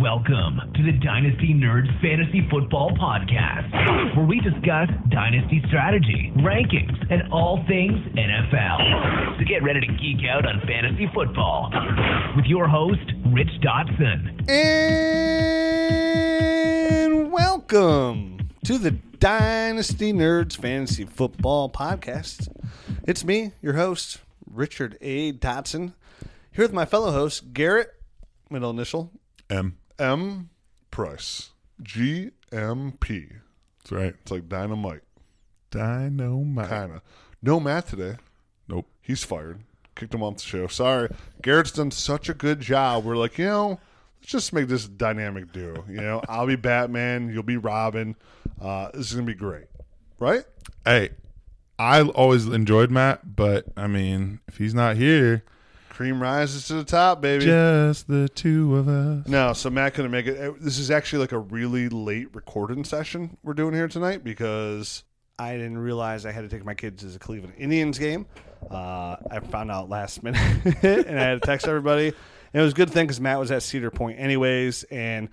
Welcome to the Dynasty Nerds Fantasy Football Podcast, where we discuss dynasty strategy, rankings, and all things NFL. So get ready to geek out on fantasy football with your host, Rich Dotson. And welcome to the Dynasty Nerds Fantasy Football Podcast. It's me, your host, Richard A. Dotson, here with my fellow host, Garrett, middle initial, M. M Price. G M P. That's right. It's like dynamite. Dynamite. Kinda. No Matt today. Nope. He's fired. Kicked him off the show. Sorry. Garrett's done such a good job. We're like, you know, let's just make this dynamic duo. You know, I'll be Batman, you'll be Robin. Uh, this is gonna be great. Right? Hey, I always enjoyed Matt, but I mean, if he's not here, Cream rises to the top, baby. just the two of us. No, so Matt couldn't make it. This is actually like a really late recording session we're doing here tonight because I didn't realize I had to take my kids to the Cleveland Indians game. Uh, I found out last minute, and I had to text everybody. And it was a good thing because Matt was at Cedar Point anyways, and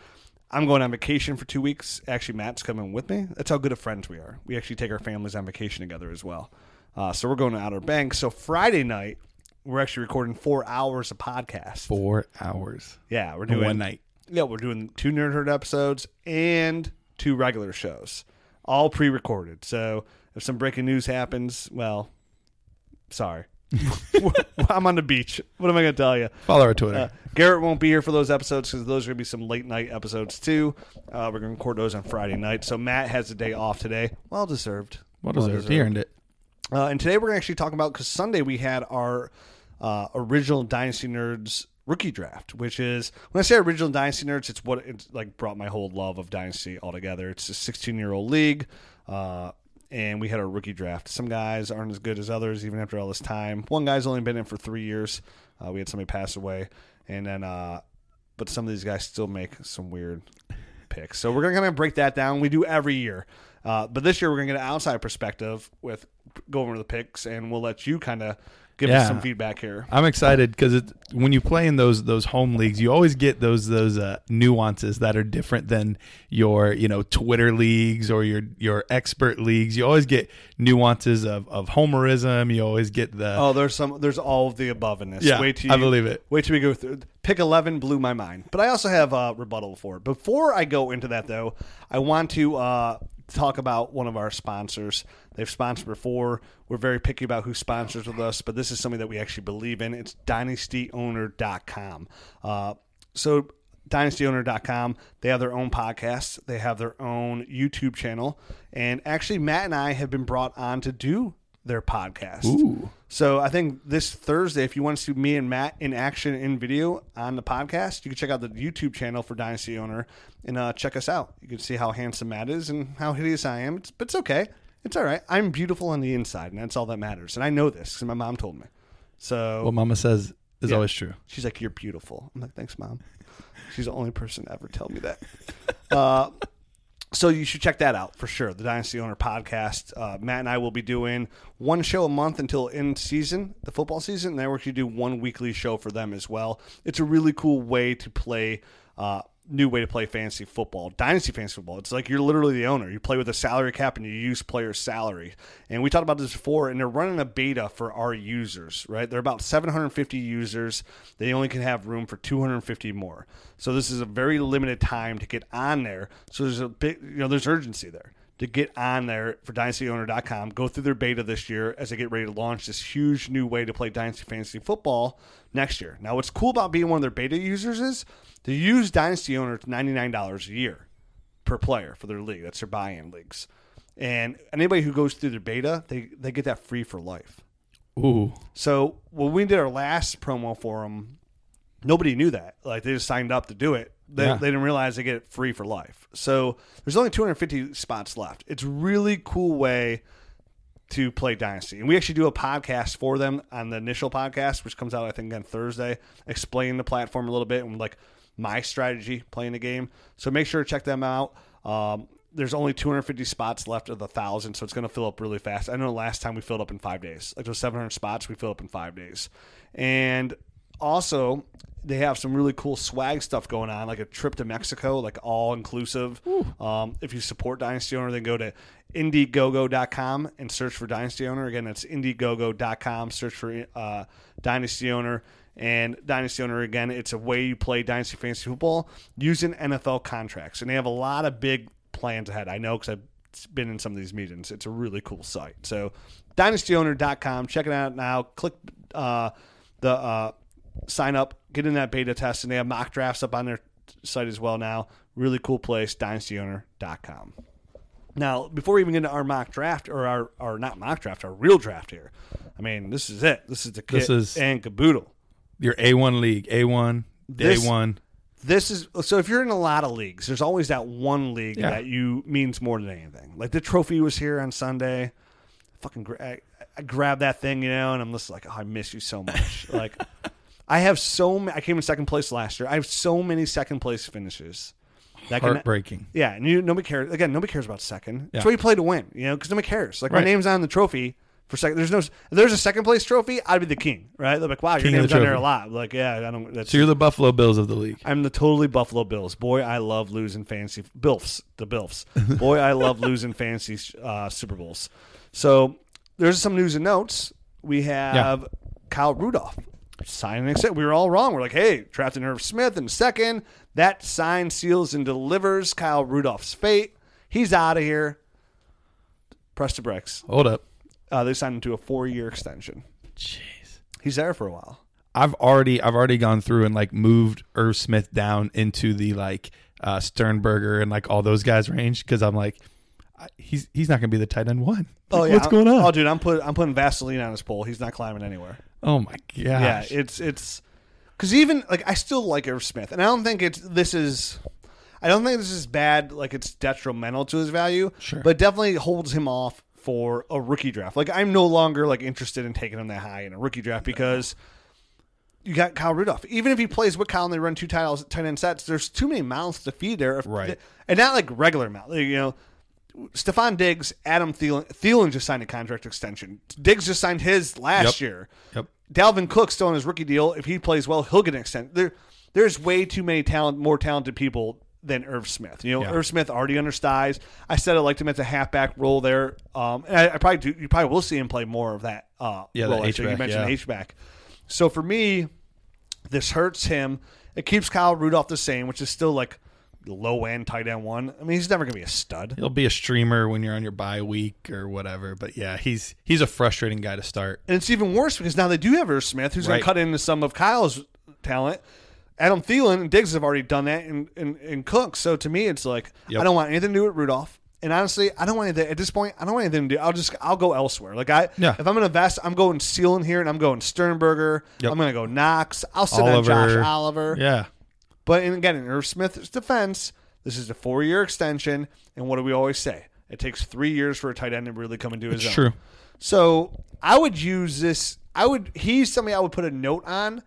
I'm going on vacation for two weeks. Actually, Matt's coming with me. That's how good of friends we are. We actually take our families on vacation together as well. Uh, so we're going to Outer Banks. So Friday night, we're actually recording four hours of podcast. four hours Yeah, we're doing one night. yeah, we're doing two Nerd Herd episodes and two regular shows, all pre-recorded. So if some breaking news happens, well, sorry, I'm on the beach. What am I going to tell you? Follow our Twitter. Uh, Garrett won't be here for those episodes because those are going to be some late night episodes too. Uh, we're going to record those on Friday night. So Matt has a day off today. Well deserved. well deserved. He earned it. Uh, and today we're going to actually talk about because Sunday we had our uh, original Dynasty Nerds rookie draft, which is when I say original Dynasty Nerds, it's what it's like brought my whole love of Dynasty all together. It's a 16 year old league, uh, and we had our rookie draft. Some guys aren't as good as others, even after all this time. One guy's only been in for three years. Uh, we had somebody pass away, and then uh, but some of these guys still make some weird picks. So we're gonna kind of break that down. We do every year, uh, but this year we're gonna get an outside perspective with going over the picks, and we'll let you kind of give us some feedback here. I'm excited because when you play in those those home leagues, you always get those those uh, nuances that are different than your you know Twitter leagues or your your expert leagues. You always get nuances of, of homerism. You always get the Oh, there's some. There's all of the above in this. Yeah, wait till I you, believe it. Wait till we go through. Pick eleven blew my mind, but I also have a rebuttal for it. Before I go into that, though, I want to uh, talk about one of our sponsors. They've sponsored before. We're very picky about who sponsors with us, but this is something that we actually believe in. It's DynastyOwner.com. Uh, so dynastyowner.com. They have their own podcasts. They have their own YouTube channel. And actually, Matt and I have been brought on to do their podcast. Ooh. So I think this Thursday, if you want to see me and Matt in action in video on the podcast, you can check out the YouTube channel for Dynasty Owner and uh, check us out. You can see how handsome Matt is and how hideous I am. It's, but it's okay. It's all right. I'm beautiful on the inside, and that's all that matters. And I know this because my mom told me. So what Mama says is Yeah. always true. She's like, "You're beautiful." I'm like, "Thanks, mom." She's the only person to ever tell me that. uh, so you should check that out for sure. The Dynasty Owner podcast. Uh, Matt and I will be doing one show a month until end season, the football season, and then we're going to do one weekly show for them as well. It's a really cool way to play. Uh, new way to play fantasy football, dynasty fantasy football. It's like you're literally the owner. You play with a salary cap and you use players' salary. And we talked about this before, and they're running a beta for our users, right? They're about 750 users. They only can have room for 250 more. So this is a very limited time to get on there. So there's a big, you know, there's urgency there to get on there for dynastyowner.com. Go through their beta this year as they get ready to launch this huge new way to play Dynasty Fantasy Football next year. Now, what's cool about being one of their beta users is to used Dynasty Owner, it's $99 a year per player for their league. That's their buy in leagues. And anybody who goes through their beta, they, they get that free for life. Ooh. So when we did our last promo for them, nobody knew that. Like they just signed up to do it. They, Yeah. they didn't realize they get it free for life. So there's only 250 spots left. It's a really cool way to play Dynasty. And we actually do a podcast for them on the initial podcast, which comes out I think on Thursday, explain the platform a little bit and like my strategy playing the game. So make sure to check them out. Um, there's only 250 spots left of the thousand, so it's going to fill up really fast. I know last time we filled up in five days, like those 700 spots, we filled up in five days. And also, they have some really cool swag stuff going on, like a trip to Mexico, like all inclusive. Um, if you support Dynasty Owner, then go to Indiegogo.com and search for Dynasty Owner. Again, that's Indiegogo.com. Search for uh, Dynasty Owner. And Dynasty Owner, again, it's a way you play Dynasty Fantasy Football using NFL contracts. And they have a lot of big plans ahead. I know because I've been in some of these meetings. It's a really cool site. So, dynastyowner.com. Check it out now. Click uh, the uh, sign up, get in that beta test, and they have mock drafts up on their site as well now. Really cool place, dynastyowner.com. Now, before we even get into our mock draft, or our, our not mock draft, our real draft here, I mean, this is it. This is the kit This is- and caboodle. Your A1 league, A1, This- day one. This is so. If you're in a lot of leagues, there's always that one league Yeah. that you means more than anything. Like the trophy was here on Sunday. Fucking, gra- I, I grabbed that thing, you know, and I'm just like, oh, I miss you so much. like, I have so. ma- I came in second place last year. I have so many second place finishes. That can- Heartbreaking. Yeah, and you nobody cares. Again, nobody cares about second. Yeah. That's why you play to win, you know, because nobody cares. Like my name's on the trophy for second. There's no. There's a second place trophy, I'd be the king, right? They're like, wow, your King of name's the on there a lot. Like, yeah, I don't. That's So you're the Buffalo Bills of the league. I'm the totally Buffalo Bills. Boy, I love losing fantasy Bilfs, the Bilfs. Boy, I love losing fantasy uh, Super Bowls. So there's some news and notes. We have Kyle Rudolph signing. We were all wrong. We're like, hey, drafted Irv Smith in second. That sign seals and delivers Kyle Rudolph's fate. He's out of here. Press the brakes. Hold up. Uh, they signed him to a four-year extension. Jeez. He's there for a while. I've already I've already gone through and like moved Irv Smith down into the like uh, Sternberger and like all those guys range because I'm like he's he's not gonna be the tight end one. Oh Like, yeah, what's going on? Oh dude, I'm put I'm putting Vaseline on his pole. He's not climbing anywhere. oh my gosh. Yeah, it's it's because even like I still like Irv Smith, and I don't think it's this is. I don't think this is bad. Like it's detrimental to his value, Sure. but definitely holds him off for a rookie draft. Like I'm no longer like interested in taking him that high in a rookie draft because you got Kyle Rudolph. Even if he plays with Kyle and they run two titles, tight end sets, there's too many mouths to feed there. Right. and not like regular mouth. You know, Stefon Diggs, Adam Thielen. Thielen just signed a contract extension. Diggs just signed his last Yep. year. Yep. Dalvin Cook still on his rookie deal. If he plays well, he'll get an extension. There, there's way too many talent, more talented people than Irv Smith. You know, Yeah. Irv Smith already undersized. I said I liked him as a halfback role there. Um, and I, I probably do. You probably will see him play more of that. Uh, Yeah, the role. Actually, you H-back, mentioned yeah. H back. So for me, this hurts him. It keeps Kyle Rudolph the same, which is still like low end tight end one. I mean, he's never gonna be a stud. He'll be a streamer when you're on your bye week or whatever. But yeah, he's he's a frustrating guy to start. And it's even worse because now they do have Irv Smith, who's gonna cut into some of Kyle's talent. Adam Thielen and Diggs have already done that in, in, in Cook. So to me, it's like Yep. I don't want anything to do with Rudolph. And honestly, I don't want anything at this point. I don't want anything to do. I'll just I'll go elsewhere. Like I, Yeah. if I'm going to invest, I'm going Sealing here, and I'm going Sternberger. Yep. I'm going to go Knox. I'll sit on Josh Oliver. Yeah. But in, again, in Irv Smith's defense, this is a four year extension. And what do we always say? It takes three years for a tight end to really come into his It's own. true. So I would use this. I would. He's somebody I would put a note on,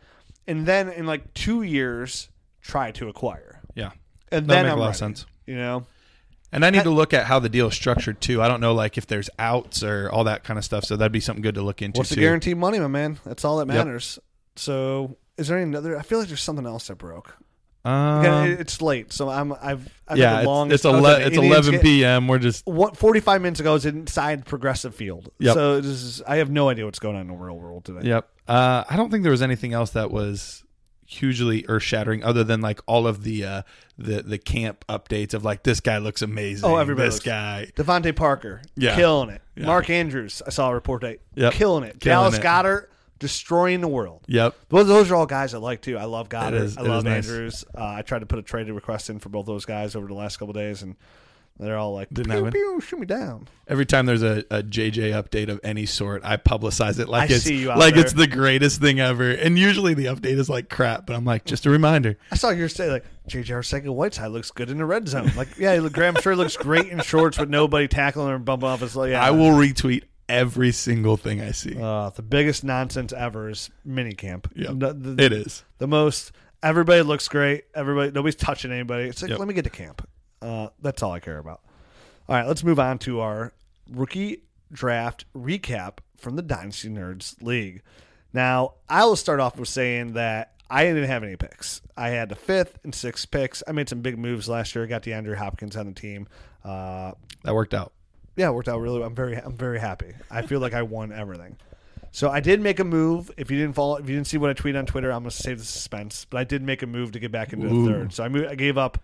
and then in like two years try to acquire, Yeah. and That'd then make I'm a lot ready, of sense. You know, And I need to look at how the deal is structured too. I don't know like if there's outs or all that kind of stuff. So that'd be something good to look into what's the too. guaranteed money, my man? That's all that matters. So is there any another? I feel like there's something else that broke. Um, it's late, so I'm. I've. I've yeah, it's, it's, ele- it's Indians 11 game- p.m. We're just What, 45 minutes ago, I was inside Progressive Field. Yep. So this is, I have no idea what's going on in the real world today. Yep. Uh, I don't think there was anything else that was hugely earth shattering other than like all of the uh, the the camp updates of like this guy looks amazing. Oh, everybody this looks- guy. DeVante Parker, Yeah. killing it. Yeah. Mark Andrews, I saw a report date, Yep. killing it. Killing Dallas it. Goedert destroying the world. Yep. Those, those are all guys I like too. I love Goedert. is- I love is nice. Andrews. Uh, I tried to put a trade request in for both those guys over the last couple days, and they're all like, Didn't pew, pew, shoot me down. Every time there's a, a JJ update of any sort, I publicize it like I it's you like there. it's the greatest thing ever. And usually the update is like crap, but I'm like just a reminder. I saw your say like J.J. Arcega Whiteside looks good in the red zone. Like, yeah, Graham sure looks great in shorts with nobody tackling him or bumping off his leg. Yeah. I will retweet every single thing I see. Uh, the biggest nonsense ever is minicamp. The- it is. the most. Everybody looks great. Everybody, nobody's touching anybody. It's like, Yep. let me get to camp. Uh, that's all I care about. All right, let's move on to our rookie draft recap from the Dynasty Nerds League. Now, I will start off with saying that I didn't have any picks. I had the fifth and sixth picks. I made some big moves last year. I got DeAndre Hopkins on the team. Uh, That worked out. Yeah, it worked out really. I'm very, I'm very happy. I feel like I won everything. So I did make a move. If you didn't follow, if you didn't see what I tweeted on Twitter, I'm going to save the suspense. But I did make a move to get back into the third. So I moved, I gave up.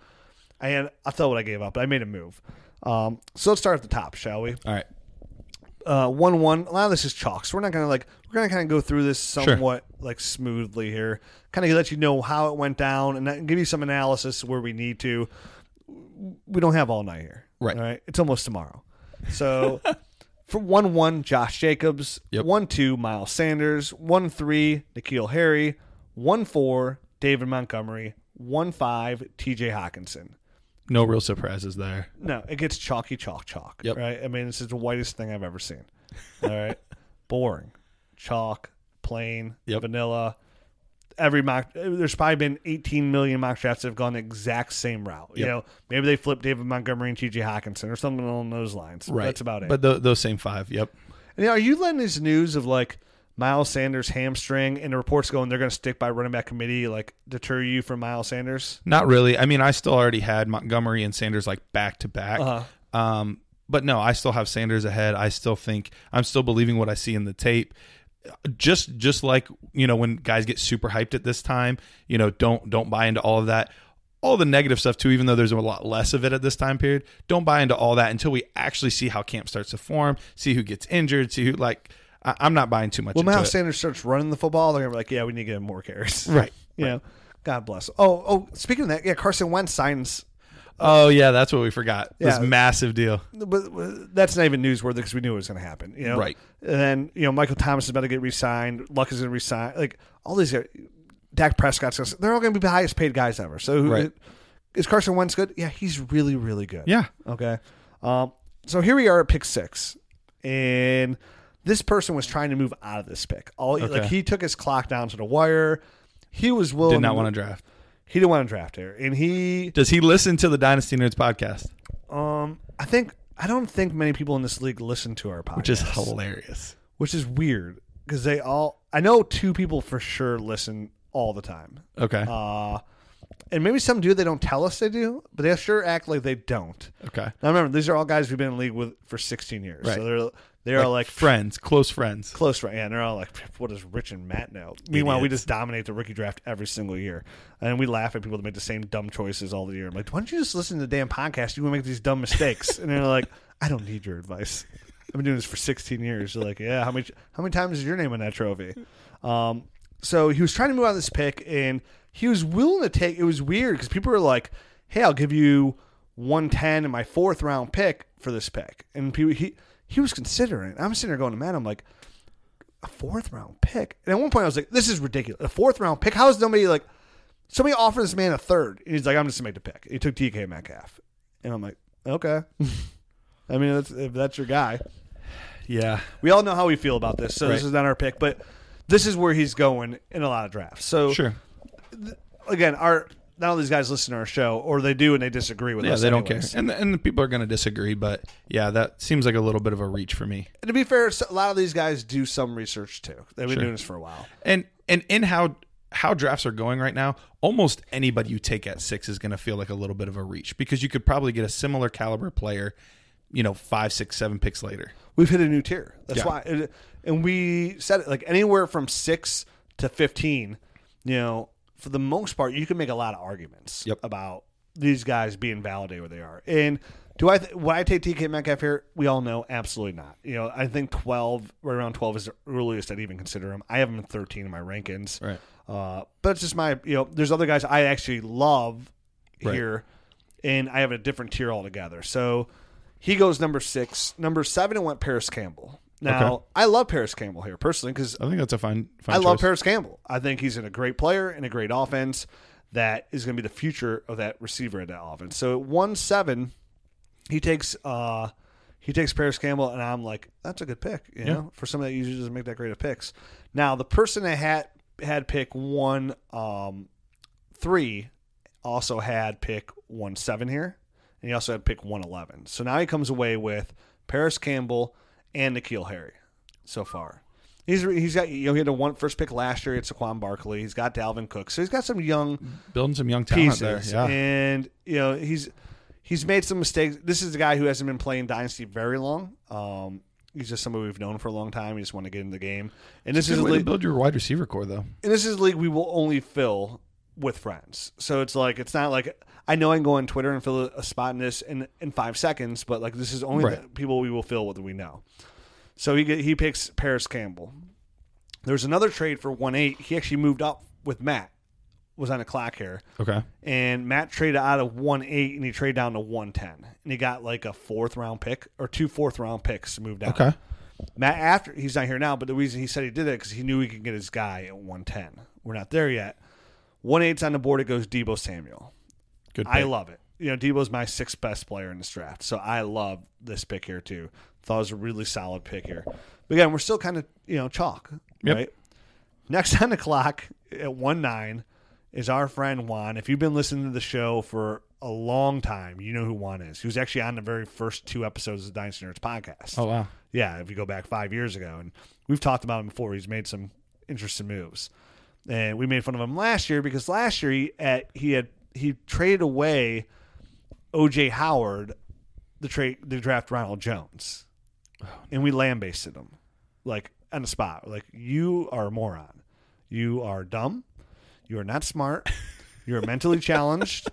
I had. I'll tell what I gave up, but I made a move. Um, so let's start at the top, shall we? All right. uh, one one. A lot of this is chalk, so we're not gonna like we're gonna kind of go through this somewhat like smoothly here, kind of let you know how it went down and that- give you some analysis where we need to. We don't have all night here, Right. All right, it's almost tomorrow. So for one one, Josh Jacobs. Yep. One two, Miles Sanders. One three, N'Keal Harry. One four, David Montgomery. One five, T.J. Hockenson. No real surprises there. No, it gets chalky, chalk, chalk. Yep. Right. I mean, this is the whitest thing I've ever seen. All right. Boring, chalk, plain, Yep. vanilla. Every mock, there's probably been 18 million mock drafts that have gone the exact same route. You know, maybe they flip David Montgomery and T.J. Hockenson or something along those lines. Right. That's about it. But th- those same five. Yep. And are you letting this news of like Miles Sanders hamstring and the reports going they're going to stick by running back committee like deter you from Miles Sanders? Not really. I mean, I still already had Montgomery and Sanders like back to back. Uh-huh. Um, but no, I still have Sanders ahead. I still think I'm still believing what I see in the tape. Just just like you know when guys get super hyped at this time, you know don't don't buy into all of that. All the negative stuff too, even though there's a lot less of it at this time period. Don't buy into all that until we actually see how camp starts to form, see who gets injured, see who like. I, I'm not buying too much. Well, now it. Sanders starts running the football. They're gonna be like, yeah, we need to get him more carries. right? Yeah. know, God bless. Oh, oh. Speaking of that, yeah, Carson Wentz signs, Oh yeah, that's what we forgot. This Yeah. massive deal. but but that's not even newsworthy because we knew it was going to happen. You know, Right. And then you know, Michael Thomas is about to get re-signed. Luck is going to resign. Like all these, guys, Dak Prescott's. Gonna, they're all going to be the highest paid guys ever. So, who- Right. is Carson Wentz good? Yeah, he's really, really good. Yeah. Okay. Um, so here we are at pick six, and this person was trying to move out of this pick. All like he took his clock down to the wire. He was willing. Did not want to draft. He didn't want to draft here, and he. Does he listen to the Dynasty Nerds podcast? Um, I think I don't think many people in this league listen to our podcast, Which is hilarious. which is weird because they all. I know two people for sure listen all the time. Okay. Uh, and maybe some do. They don't tell us they do, but they sure act like they don't. okay. Now remember, these are all guys we've been in the league with for 16 years. Right. So they're they are like, friends, close friends. close friends. Yeah, and they're all like, what does Rich and Matt know? Meanwhile, we just dominate the rookie draft every single year, and we laugh at people that make the same dumb choices all the year. I'm like, why don't you just listen to the damn podcast? You to make these dumb mistakes, and they're like, I don't need your advice. I've been doing this for 16 years. They're like, yeah, how many how many times is your name on that trophy? Um, so he was trying to move on this pick, and he was willing to take. It was weird because people were like, "Hey, I'll give you 110 in my fourth round pick for this pick," and people, he he was considering. it. I'm sitting there going to Matt, I'm like, a fourth round pick, and at one point I was like, "This is ridiculous. A fourth round pick? How is nobody like?" Somebody offered this man a third, and he's like, "I'm just gonna make the pick." He took DK Metcalf, and I'm like, "Okay." I mean, that's, if that's your guy, Yeah. we all know how we feel about this. So this is not our pick, but this is where he's going in a lot of drafts. So Sure. again, our not all these guys listen to our show, or they do and they disagree with us. Yeah, us. they don't care, and and the people are going to disagree. But yeah, that seems like a little bit of a reach for me. And to be fair, a lot of these guys do some research too. They've been Sure. doing this for a while. And and in how how drafts are going right now, almost anybody you take at six is going to feel like a little bit of a reach because you could probably get a similar caliber player, you know, five, six, seven picks later. We've hit a new tier. That's Yeah. why, and- and we said it like anywhere from six to fifteen. You know, for the most part, you can make a lot of arguments Yep. about these guys being validated where they are. And do I th- would I take DK Metcalf here? We all know absolutely not. You know, I think twelve, right around twelve, is the earliest I'd even consider him. I have him at thirteen in my rankings. Right. Uh, but it's just my you know. There's other guys I actually love Right. here, and I have a different tier altogether. So he goes number six. Number seven, I went Parris Campbell. Now Okay. I love Parris Campbell here personally because I think that's a fine. fine I love. Parris Campbell. I think he's in a great player and a great offense that is going to be the future of that receiver in that offense. So at one seven, he takes uh he takes Parris Campbell, and I'm like, that's a good pick, you know, for somebody that usually doesn't make that great of picks. Now the person that had had pick one um three also had pick one seven here, and he also had pick one eleven. So now he comes away with Parris Campbell and N'Keal Harry so far. He's he's got you know he had a one first pick last year. It's Saquon Barkley. He's got Dalvin Cook, so he's got some young Building some young talent pieces. there. Yeah. And you know he's he's made some mistakes. This is a guy who hasn't been playing dynasty very long. Um, he's just somebody we've known for a long time. He just want to get in the game. And this is a league, build your wide receiver core, though. and this is a league we will only fill with friends. So it's like it's not like I know I can go on Twitter and fill a spot in this in in five seconds, but like this is only Right. the people we will fill with we know. So he get, he picks Parris Campbell. There's another trade for one eight. He actually moved up with Matt. Was on a clock here Okay. and Matt traded out of one eight and he traded down to one ten, and he got like a fourth round pick or two fourth round picks moved move down. Okay. Matt after he's not here now, but the reason he said he did it because he knew he could get his guy at one ten. We're not there yet. One eight's on the board. It goes Deebo Samuel. Good. I love it. You know, Deebo's my sixth best player in this draft, so I love this pick here too. Thought it was a really solid pick here. But again, we're still kind of you know chalk, Yep. right? Next on the clock at one nine is our friend Juan. If you've been listening to the show for a long time, you know who Juan is. He was actually on the very first two episodes of the Dynasty Nerds podcast. Oh wow. Yeah, if you go back five years ago, and we've talked about him before. He's made some interesting moves, and we made fun of him last year because last year he at, he had he traded away OJ Howard, the trade the draft Ronald Jones, oh, and we lambasted him like on the spot. Like you are a moron, you are dumb, you are not smart, you are mentally challenged.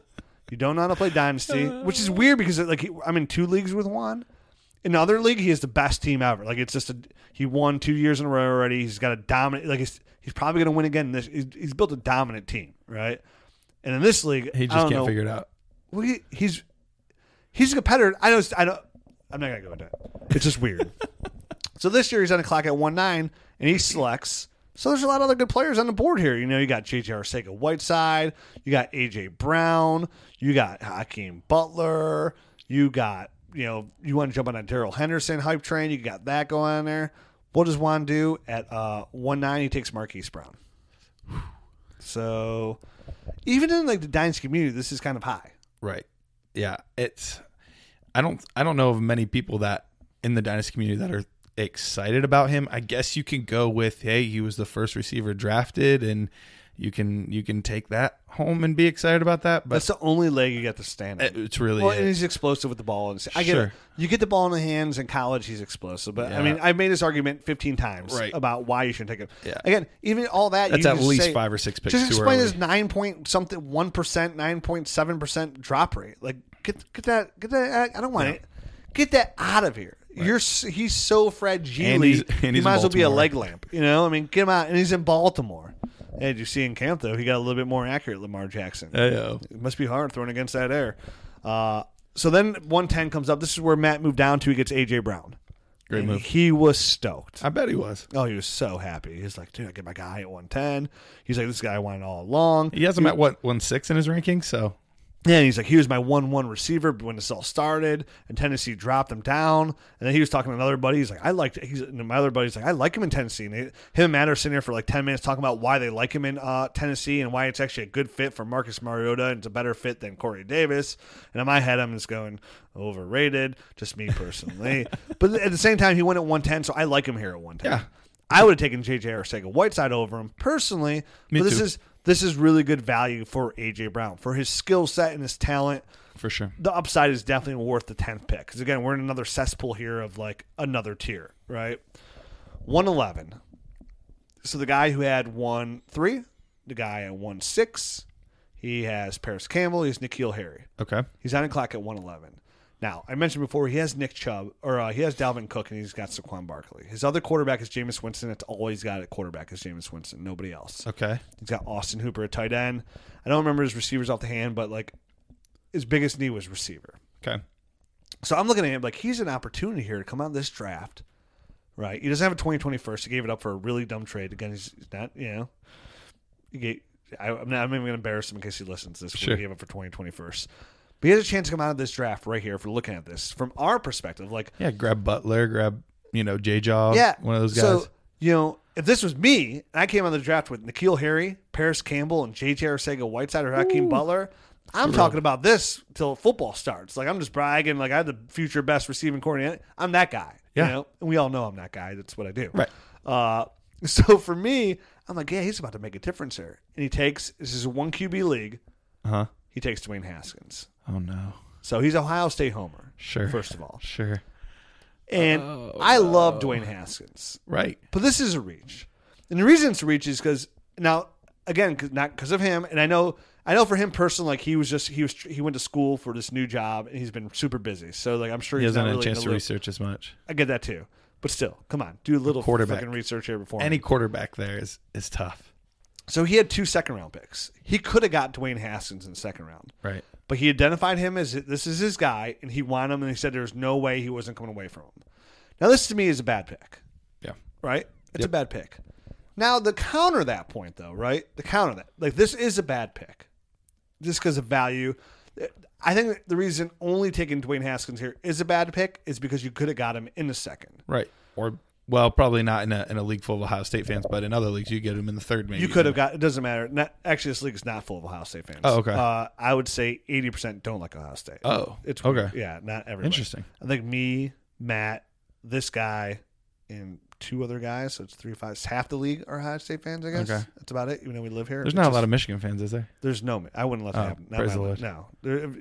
You don't know how to play dynasty, which is weird because like I'm in two leagues with Juan. In the other league, he is the best team ever. Like it's just a he won two years in a row already. He's got a dominant like he's he's probably going to win again. This he's, he's built a dominant team, right? And in this league, He just can't know, figure it out. well, he, he's he's a competitor. I don't. I don't. I'm not gonna go into it. It's just weird. so this year he's on the clock at one nine, and he selects. So there's a lot of other good players on the board here. You know, you got J.J. Arcega Whiteside, you got A.J. Brown, you got Hakeem Butler, you got you know you want to jump on a Darrell Henderson hype train. You got that going on there. What does Juan do at uh, one nine? He takes Marquise Brown. So even in like the dynasty community, this is kind of high. Right. Yeah. It's. I don't. I don't know of many people that in the dynasty community that are excited about him. I guess you can go with, hey, he was the first receiver drafted, and you can you can take that home and be excited about that. But That's the only leg you get to stand on. it's really well, it. and he's explosive with the ball. And I get Sure. it. You get the ball in the hands in college, he's explosive. But I mean, I've made this argument 15 times Right. about why you shouldn't take him. Yeah. Again, even all that, That's at least say- five or six picks Just too explain early. his nine point something, one percent, nine point seven percent drop rate. Like get get that get that. I don't want it. Get that out of here. You're he's so fragile. And he's- and he might as well be a leg lamp. You know, I mean, get him out, and he's in Baltimore. Hey, did you see in camp though? He got a little bit more accurate, Lamar Jackson. Ayo. It must be hard throwing against that air. Uh, so then 110 comes up. This is where Matt moved down to. He gets AJ Brown. Great And move. He was stoked. I bet he was. Oh, he was so happy. He's like, dude, I get my guy at 110. He's like, this guy I wanted all along. He has him at what one six in his ranking. So Yeah, and he's like, he was my one-one receiver when this all started, and Tennessee dropped him down. And then he was talking to another buddy. He's like, I liked. He's and my other buddy's like, I like him in Tennessee. And they, him and Matt are sitting here for like ten minutes talking about why they like him in uh, Tennessee and why it's actually a good fit for Marcus Mariota and it's a better fit than Corey Davis. And in my head, I'm just going overrated. Just me personally, but at the same time, he went at 110, so I like him here at 110. Yeah. I would have taken JJ or Arcega Whiteside over him personally. Me but this too. is this is really good value for AJ Brown for his skill set and his talent. for sure. The upside is definitely worth the tenth pick because again we're in another cesspool here of like another tier, right? One eleven. So the guy who had one three, the guy at one six, he has Parris Campbell. He's N'Keal Harry. Okay. He's on a clock at 111. Now, I mentioned before he has Nick Chubb, or uh, he has Dalvin Cook, and he's got Saquon Barkley. His other quarterback is Jameis Winston. It's all he's got at quarterback is Jameis Winston. Nobody else. Okay. He's got Austin Hooper at tight end. I don't remember his receivers off the hand, but like his biggest need was receiver. Okay. So I'm looking at him like he's an opportunity here to come out of this draft, right? He doesn't have a 2020 first. He gave it up for a really dumb trade. Again, he's not, you know, he gave, I, I'm not I'm even going to embarrass him in case he listens to this. Sure. He gave up for 2020 first. But he has a chance to come out of this draft right here if we're looking at this from our perspective. Like, Yeah. Grab Butler. Grab you know J Jaw. yeah, One of those guys. So, you know, if this was me and I came out of the draft with N'Keal Harry, Parris Campbell, and JJ Arcega Whiteside or Hakeem Butler, I'm talking about this till football starts. Like I'm just bragging, like I have the future best receiving coordinator. I'm that guy. Yeah. You know? And we all know I'm that guy. That's what I do. Right. Uh, So for me, I'm like, yeah, he's about to make a difference here. And he takes this is a one QB league. Uh huh. He takes Dwayne Haskins. Oh no. So he's Ohio State homer. Sure. First of all, Sure. and Oh, I love Dwayne Haskins, Right. but this is a reach. And the reason it's a reach is because now again, 'cause- not because of him. And I know, I know for him personally, like he was just he was he went to school for this new job and he's been super busy. So like I'm sure He he's hasn't not had a chance to loop. research as much. I get that too, but still, come on, do a little quarterback. fucking research here before. Any me. quarterback there is is tough. So he had two second round picks. He could have got Dwayne Haskins in the second round. Right. But he identified him as this is his guy, and he wanted him, and he said there's no way he wasn't coming away from him. Now, this to me is a bad pick, Yeah. right? It's a bad pick. Now, the counter that point, though, right? The counter that, like, this is a bad pick just because of value. I think the reason only taking Dwayne Haskins here is a bad pick is because you could have got him in the second. Right. Or well, probably not in a in a league full of Ohio State fans, but in other leagues you get them in the third. Maybe You could have got. It doesn't matter. Not actually, this league is not full of Ohio State fans. Oh, okay. Uh, I would say eighty percent don't like Ohio State. Oh, it's okay. Yeah, not everybody. Interesting. I think me, Matt, this guy, and two other guys. So it's three, five. It's half the league are Ohio State fans. I guess Okay. that's about it. Even though we live here, There's not a lot of Michigan fans, is there? There's no. I wouldn't let that Oh, happen. Not praise the. Lord. No, there,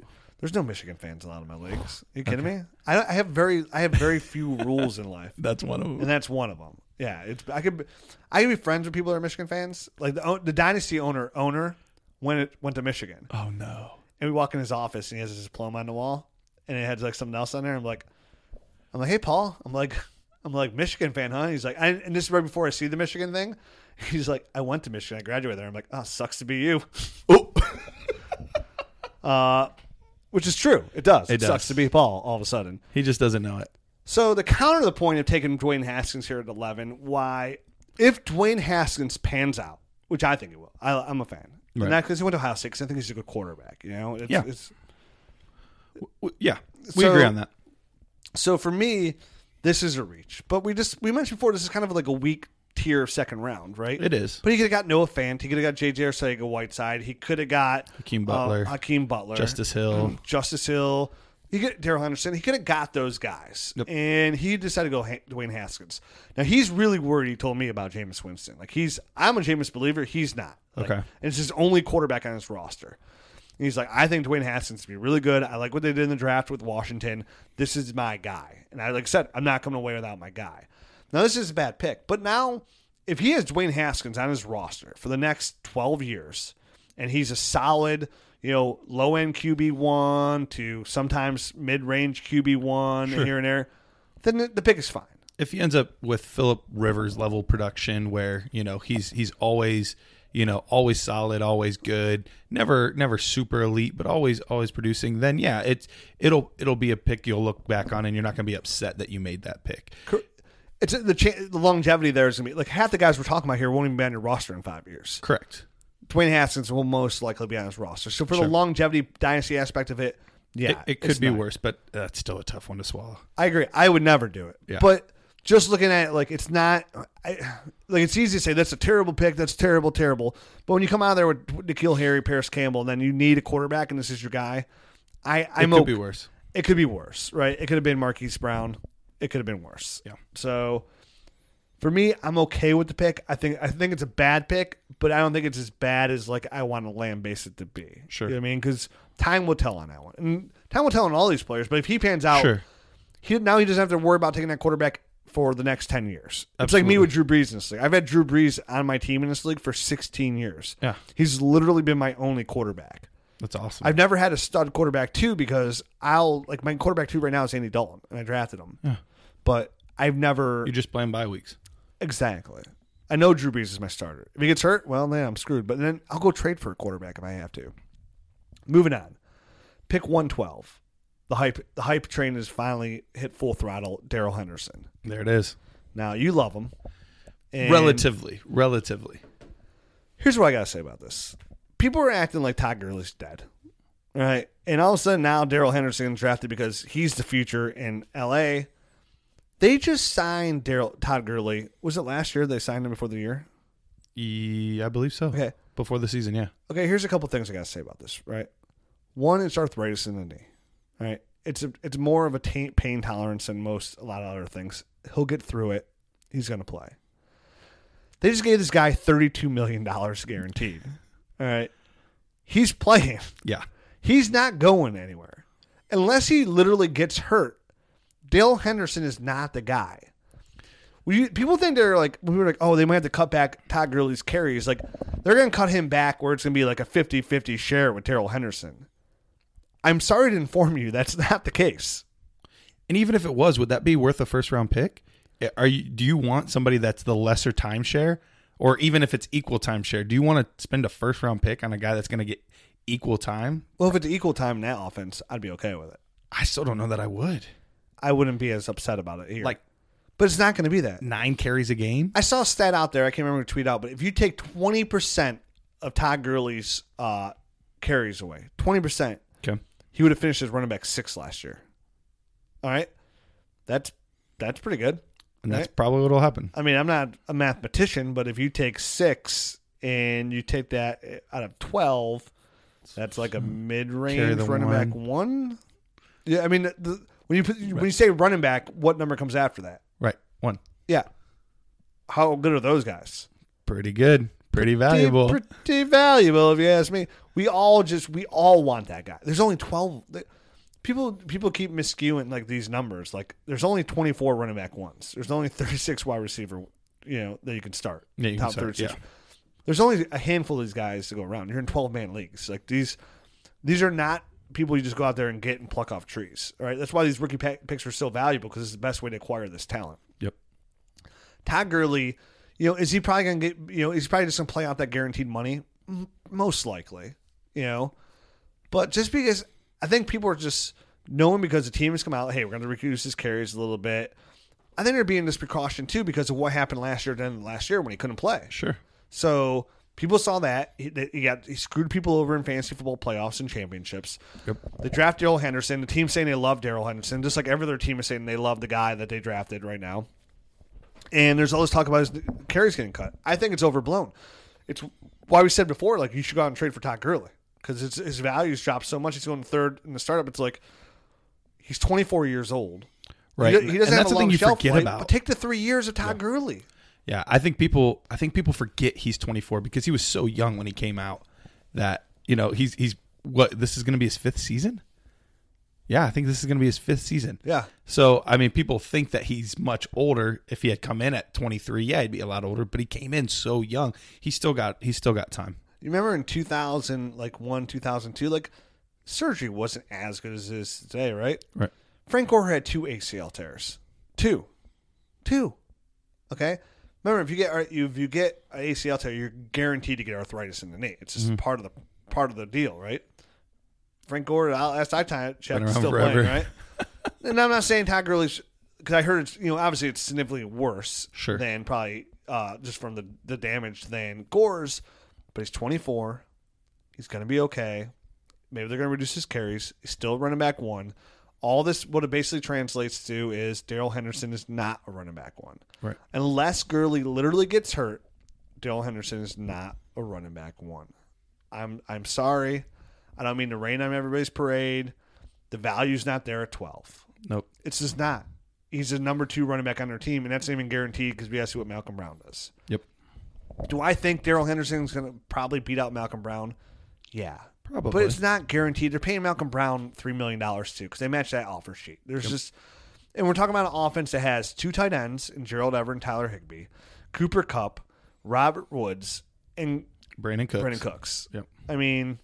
there's no Michigan fans in a lot of my leagues. Are you kidding me? I, I have very, I have very few rules in life That's one of them. and that's one of them. Yeah, it's I could I could be friends with people that are Michigan fans. Like the the dynasty owner owner when it went to Michigan, Oh no. and we walk in his office and he has his diploma on the wall, and it had like something else on there. I'm like, I'm like, hey Paul, I'm like, I'm like Michigan fan, huh? He's like, I, and this is right before I see the Michigan thing. He's like, I went to Michigan, I graduated there. I'm like, oh, sucks to be you. Oh. Uh, which is true. It does. It, It sucks to be Paul all of a sudden. He just doesn't know it. So the counter to the point of taking Dwayne Haskins here at 11, why, if Dwayne Haskins pans out, which I think it will, I, I'm a fan. Right. Because he went to Ohio State, 'cause I think he's a good quarterback. You know, it's, Yeah. It's, W- Yeah, we So- agree on that. so for me, this is a reach. But we just we mentioned before, this is kind of like a weak tier second round, right? It is. But he could have got Noah Fant. He could have got J.J. Arcega Whiteside. He could have got Hakeem Butler. uh, Hakeem Butler, Justice Hill. Justice Hill. He get Darrell Henderson. He could have got those guys, Yep. and he decided to go ha- Dwayne Haskins. Now he's really worried. He told me about Jameis Winston. Like he's, I'm a Jameis believer. He's not. Like, Okay. and it's his only quarterback on his roster. And he's like, I think Dwayne Haskins to be really good. I like what they did in the draft with Washington. This is my guy. And I like I said, I'm not coming away without my guy. Now this is a bad pick, but now if he has Dwayne Haskins on his roster for the next 12 years, and he's a solid, you know, low end QB one to sometimes mid range QB one here and there, then the, pick is fine. if he ends up with Philip Rivers level production where, you know, he's he's always, you know, always solid, always good, never never super elite, but always always producing, then yeah, it's it'll it'll be a pick you'll look back on and you're not going to be upset that you made that pick. It's the cha- the longevity there is gonna be like half the guys we're talking about here won't even be on your roster in five years. Correct. Dwayne Haskins will most likely be on his roster. So for the longevity dynasty aspect of it, yeah, it, it could be not. worse, but that's still a tough one to swallow. I agree. I would never do it. Yeah. But just looking at it, like it's not, I, like it's easy to say that's a terrible pick. That's terrible, terrible. But when you come out of there with N'Keal Harry, Parris Campbell, and then you need a quarterback, and this is your guy, I It I'm could be worse. It could be worse, right? It could have been Marquise Brown. It could have been worse. Yeah. So for me, I'm okay with the pick. I think I think it's a bad pick, but I don't think it's as bad as like I want to land base it to be. Sure. You know what I mean? Because time will tell on that one, and time will tell on all these players. But if he pans out, Sure. he now he doesn't have to worry about taking that quarterback for the next ten years. It's like me with Drew Brees in this league. I've had Drew Brees on my team in this league for 16 years. Yeah. he's literally been my only quarterback. That's awesome. I've never had a stud quarterback two because I'll like my quarterback two right now is Andy Dalton, and I drafted him. Yeah. But I've never you just play 'em bye weeks. exactly. I know Drew Brees is my starter. If he gets hurt, well, then I'm screwed. But then I'll go trade for a quarterback if I have to. Moving on, pick 112. The hype, the hype train has finally hit full throttle. Darrell Henderson. There it is. Now you love him. And relatively, relatively. Here's what I gotta say about this. People are acting like Todd Gurley's dead, right? And all of a sudden now Darrell Henderson drafted because he's the future in L.A. They just signed Daryl Todd Gurley. Was it last year they signed him before the year? I believe so. Okay. Before the season, yeah. Okay, here's a couple things I gotta say about this. Right, one, it's arthritis in the knee. Right, it's a, it's more of a pain tolerance than most a lot of other things. He'll get through it. He's gonna play. They just gave this guy thirty-two million dollars guaranteed. All right, he's playing. Yeah. He's not going anywhere unless he literally gets hurt. Dale Henderson is not the guy. We, people think they're like we were like oh they might have to cut back Todd Gurley's carries like they're going to cut him back where it's going to be like a 50-50 share with Darrell Henderson. I'm sorry to inform you that's not the case. And even if it was, would that be worth a first round pick? Eh, are you do you want somebody that's the lesser timeshare? Or even if it's equal timeshare, do you want to spend a first round pick on a guy that's going to get equal time? Well, if it's equal time in that offense, I'd be okay with it. I still don't know that I would. I wouldn't be as upset about it here. Like but it's not going to be that. nine carries a game? I saw a stat out there. I can't remember who tweet out, but if you take twenty percent of Todd Gurley's uh, carries away, twenty percent, Okay. he would have finished as running back six last year. All right, that's that's pretty good. And that's Right. probably what'll happen. I mean, I'm not a mathematician, but if you take six and you take that out of twelve, that's like a mid-range the running back one. Yeah, I mean, the, when you put, when you say running back, what number comes after that? Right. One. Yeah, how good are those guys? Pretty good. Pretty valuable. Pretty, pretty valuable, if you ask me. We all just we all want that guy. There's only twelve. People people keep miscuing like these numbers. Like there's only 24 running back ones. There's only 36 wide receiver. You know that you can start. Yeah, you can start, 36. yeah. There's only a handful of these guys to go around. You're in 12 man leagues. Like these, these are not people you just go out there and get and pluck off trees. All right, that's why these rookie picks are so valuable because it's the best way to acquire this talent. Yep. Todd Gurley, you know, is he probably going to get, you know, he's probably just going to play out that guaranteed money? Most likely, you know. But just because I think people are just knowing because the team has come out, hey, we're going to reduce his carries a little bit. I think they're being this precaution too because of what happened last year, then last year when he couldn't play. Sure. So people saw that he, he got he screwed people over in fantasy football playoffs and championships. Yep. They draft Darrell Henderson. The team saying they love Darrell Henderson, just like every other team is saying they love the guy that they drafted right now. And there's all this talk about his carries getting cut. I think it's overblown. It's why we said before, like you should go out and trade for Todd Gurley because his, values dropped so much. He's going third in the startup. It's like he's 24 years old. Right. He, doesn't And have that's a the long thing you shelf forget life, about. But take the three years of Todd Gurley. Yeah, I think people I think people forget he's 24 because he was so young when he came out that you know he's he's what this is going to be his fifth season. Yeah, I think this is going to be his fifth season. Yeah. So I mean, people think that he's much older. If he had come in at 23, yeah, he'd be a lot older. But he came in so young. He still got he's still got time. You remember in 2000, like one, 2002, like surgery wasn't as good as it is today, right? Right. Frank Gore had two ACL tears. Two. Two. Okay? Remember, if you get if you get an ACL tear, you're guaranteed to get arthritis in the knee. It's just part of the part of the deal, right? Frank Gore, I'll- last I time checked, still forever. playing, right? and I'm not saying Todd Gurley's because I heard it's you know obviously it's significantly worse Sure. than probably uh, just from the the damage than Gore's, but he's 24. He's going to be okay. Maybe they're going to reduce his carries. He's still running back one. All this, what it basically translates to is Darrell Henderson is not a running back one. Right. Unless Gurley literally gets hurt, Darrell Henderson is not a running back one. I'm I'm sorry. I don't mean to rain on everybody's parade. The value's not there at 12. Nope. It's just not. He's a number two running back on their team, and that's not even guaranteed because we got to see what Malcolm Brown does. Yep. Do I think Darrell Henderson's going to probably beat out Malcolm Brown? Yeah. Probably. But it's not guaranteed. They're paying Malcolm Brown $3 million too because they match that offer sheet. There's just, and we're talking about an offense that has two tight ends in Gerald Everett and Tyler Higbee, Cooper Kupp, Robert Woods, and Brandin Cooks. Brandin Cooks. Yep. I mean,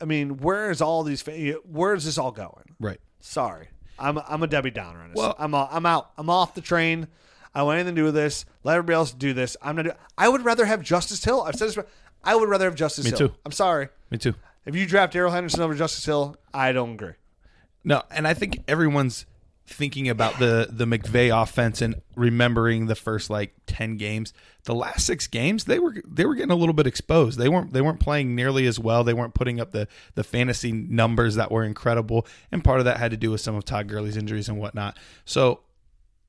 I mean, where is all these? Where is this all going? Right. Sorry, I'm I'm a Debbie Downer on this. Well- I'm i I'm out. I'm off the train. I want anything to do with this. Let everybody else do this. I'm not. Do- I would rather have Justice Hill. I've said this. I would rather have Justice Me Hill. too. I'm sorry. Me too. If you draft Darrell Henderson over Justice Hill, I don't agree. No, and I think everyone's thinking about the the McVay offense and remembering the first like 10 games. The last 6 games, they were they were getting a little bit exposed. They weren't they weren't playing nearly as well. They weren't putting up the the fantasy numbers that were incredible, and part of that had to do with some of Todd Gurley's injuries and whatnot. So,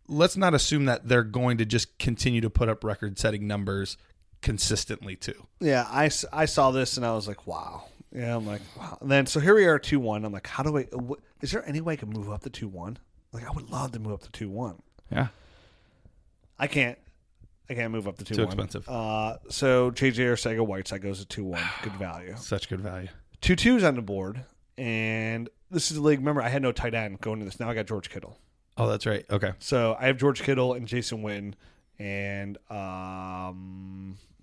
let's not assume that they're going to just continue to put up record-setting numbers consistently too. Yeah, I, I saw this and I was like, wow. Yeah, I'm like, wow. And then so here we are, two one. I'm like, how do I? wh- Is there any way I can move up to two one? Like, I would love to move up to two one. Yeah. I can't. I can't move up to two. Too one. expensive. Uh, so JJ Arcega Whiteside goes to two one. Good value. Such good value. Two twos on the board, and this is the league. Remember, I had no tight end going to this. Now I got George Kittle. Oh, that's right. Okay. So I have George Kittle and Jason Witten and um,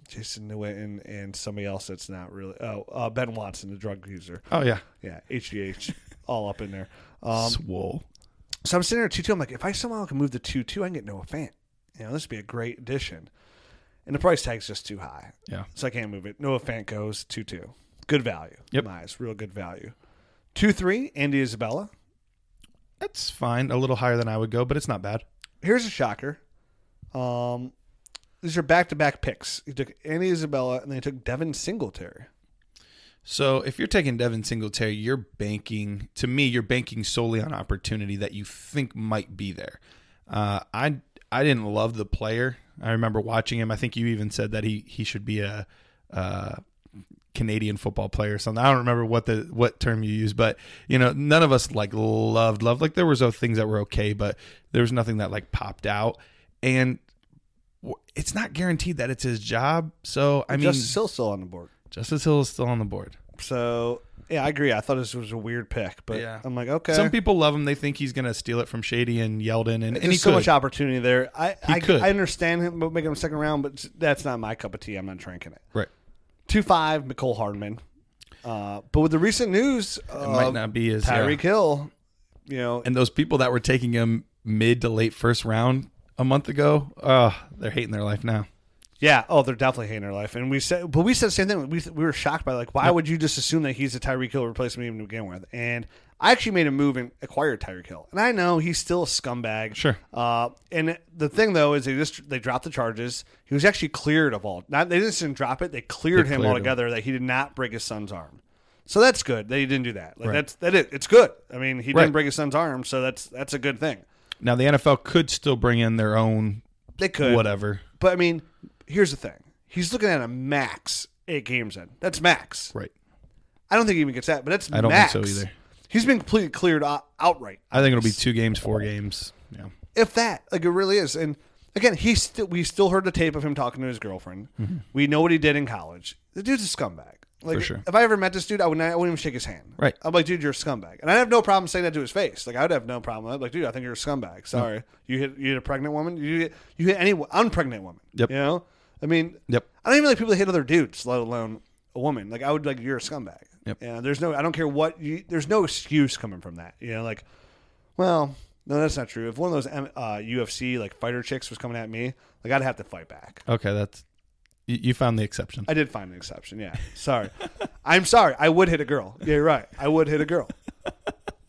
Jason Witten and somebody else that's not really. Oh, uh, Ben Watson, the drug user. Oh yeah. Yeah, HGH, all up in there. Um, Swole. so I'm sitting there at two two. I'm like, if I somehow can move the two two, I can get Noah Fant. You know, this would be a great addition. And the price tag's just too high, Yeah. so I can't move it. Noah Fant goes two two. Good value. Yep. Nice, real good value. Two three. Andy Isabella. That's fine. A little higher than I would go, but it's not bad. here's a shocker. Um, these are back to back picks. He took Andy Isabella and then he took Devin Singletary. So if you're taking Devin Singletary, you're banking. To me, you're banking solely on opportunity that you think might be there. Uh, I I didn't love the player. I remember watching him. I think you even said that he he should be a, uh Canadian football player or something. I don't remember what the what term you used, but you know, none of us like loved loved. Like there was things that were okay, but there was nothing that like popped out. And it's not guaranteed that it's his job. So I mean, Justice Hill still on the board. Justice Hill is still on the board. So yeah, I agree. I thought this was a weird pick, but Yeah. I'm like, okay. Some people love him. They think he's going to steal it from Shady and Yeldon, and, and There's he so could. much opportunity there. I I, could. I understand him but making him second round, but that's not my cup of tea. I'm not drinking it. right. Two five, Mecole Hardman. Uh, but with the recent news, It might not be as yeah. Tyreek Hill, you know, And those people that were taking him mid to late first round a month ago, oh, they're hating their life now. Yeah. Oh, they're definitely hating their life. And we said, but we said the same thing. We, we were shocked by like, why would you just assume that he's a Tyreek Hill replacement even to begin with? And I actually made a move and acquired Tyreek Hill. And I know he's still a scumbag. Sure. Uh, and the thing though is they just they dropped the charges. He was actually cleared of all. Not they just didn't drop it. They cleared They him cleared him. altogether. That he did not break his son's arm. So that's good. That he didn't do that. Like Right. that's that is it's good. I mean, he Right. didn't break his son's arm, so that's that's a good thing. Now the NFL could still bring in their own They could whatever. But I mean, here's the thing. He's looking at a max eight games in. That's max. Right. I don't think he even gets that, but that's I don't max. think so either. He's been completely cleared out, outright. I think it'll be two games, four games. Yeah. if that. Like it really is. And again, he still we still heard the tape of him talking to his girlfriend. Mm-hmm. We know what he did in college. The dude's a scumbag. Like For sure. if I ever met this dude, I would not, I wouldn't even shake his hand. Right. I'm like, dude, you're a scumbag, and I have no problem saying that to his face. Like I would have no problem. I'd be like, dude, I think you're a scumbag. Sorry, you hit you hit a pregnant woman. You hit you hit any unpregnant woman. Yep. You know. I mean. Yep. I don't even like people that hit other dudes, let alone a woman. Like I would like you're a scumbag. Yep. Yeah. There's no. I don't care what. You, there's no excuse coming from that. You know, like, well, no, that's not true. If one of those M- uh, UFC like fighter chicks was coming at me, like I'd have to fight back. Okay, that's you, found the exception. I did find an exception. Yeah. Sorry. I'm sorry. I would hit a girl. Yeah, you're right. I would hit a girl.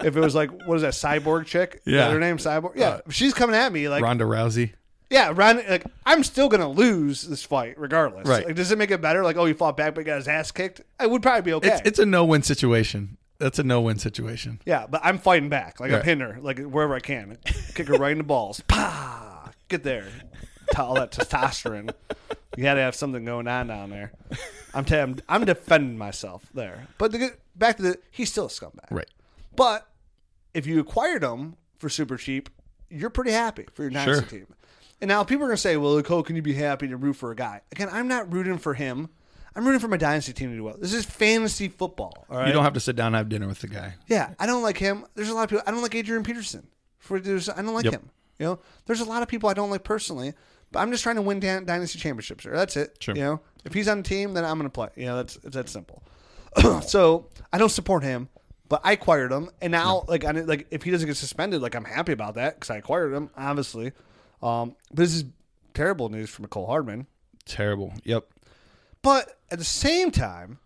If it was like, what is that, cyborg chick? Is Yeah. that her name? Cyborg? Yeah. Uh, she's coming at me, like, Ronda Rousey. yeah, Ron, like, I'm still going to lose this fight regardless. Right. Like, does it make it better? Like, oh, he fought back but got his ass kicked? I would probably be okay. It's it's a no win situation. That's a no win situation. yeah, but I'm fighting back. Like, I'm hitting her, like, wherever I can. Kick her right in the balls. Pah! Get there. To all that testosterone. You got to have something going on down there. I'm, t- I'm I'm defending myself there. But get back to the, he's still a scumbag. Right. But if you acquired him for super cheap, you're pretty happy for your dynasty Sure. team. And now people are going to say, well, Cole, can you be happy to root for a guy? Again, I'm not rooting for him. I'm rooting for my dynasty team to do well. This is fantasy football. All right. You don't have to sit down and have dinner with the guy. Yeah, I don't like him. There's a lot of people. I don't like Adrian Peterson. For there's, I don't like Yep. him. You know, there's a lot of people I don't like personally. But I'm just trying to win dan- dynasty championships. Here. That's it. Sure. You know, if he's on the team, then I'm going to play. You know, that's it's that simple. so I don't support him, but I acquired him, and now like I like if he doesn't get suspended, like I'm happy about that because I acquired him, obviously. Um, but this is terrible news for Mecole Hardman. Terrible. Yep. But at the same time,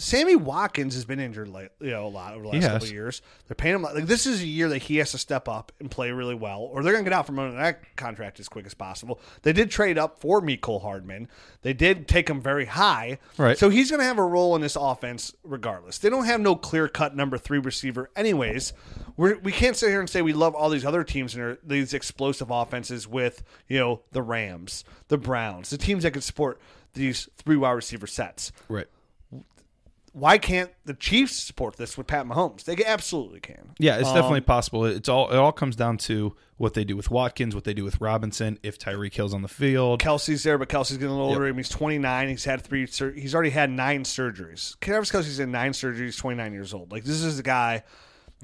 Sammy Watkins has been injured, like you know, a lot over the last He couple of years. They're paying him like this is a year that he has to step up and play really well, or they're going to get out from under that contract as quick as possible. They did trade up for Mecole Hardman. They did take him very high, Right. So he's going to have a role in this offense regardless. They don't have no clear cut number three receiver, anyways. We're, we can't sit here and say we love all these other teams and their- these explosive offenses with you know the Rams, the Browns, the teams that can support these three wide receiver sets. Right. Why can't the Chiefs support this with Pat Mahomes? They absolutely can. Yeah, it's Um, definitely possible. It's all it all comes down to what they do with Watkins, what they do with Robinson, if Tyreek Hill's on the field. Kelce's there, but Kelce's getting a little older. I mean, he's 29. He's had three. Sur- he's already had nine surgeries. Travis Kelce's in nine surgeries. 29 years old. Like this is the guy.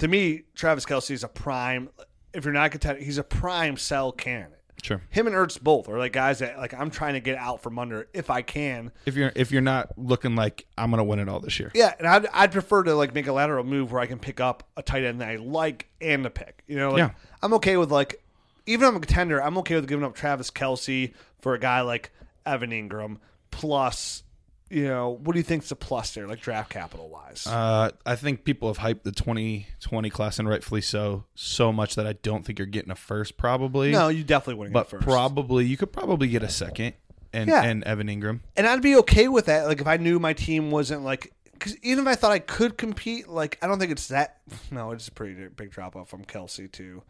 To me, Travis Kelce is a prime. If you're not content, he's a prime sell candidate. Sure. Him and Ertz both are like guys that like I'm trying to get out from under if I can. If you're if you're not looking like I'm gonna win it all this year. Yeah, and I'd, I'd prefer to like make a lateral move where I can pick up a tight end that I like and a pick. You know, like, Yeah. I'm okay with like even if I'm a contender, I'm okay with giving up Travis Kelce for a guy like Evan Engram plus. You know, what do you think's the plus there, like draft capital wise? Uh, I think people have hyped the 2020 class and rightfully so so much that I don't think you're getting a first probably. no, you definitely wouldn't but get first. probably you could probably get a second and Yeah. and Evan Engram. and I'd be okay with that. Like if I knew my team wasn't like, because even if I thought I could compete, like I don't think it's that. No, it's a pretty big drop off from Kelce too.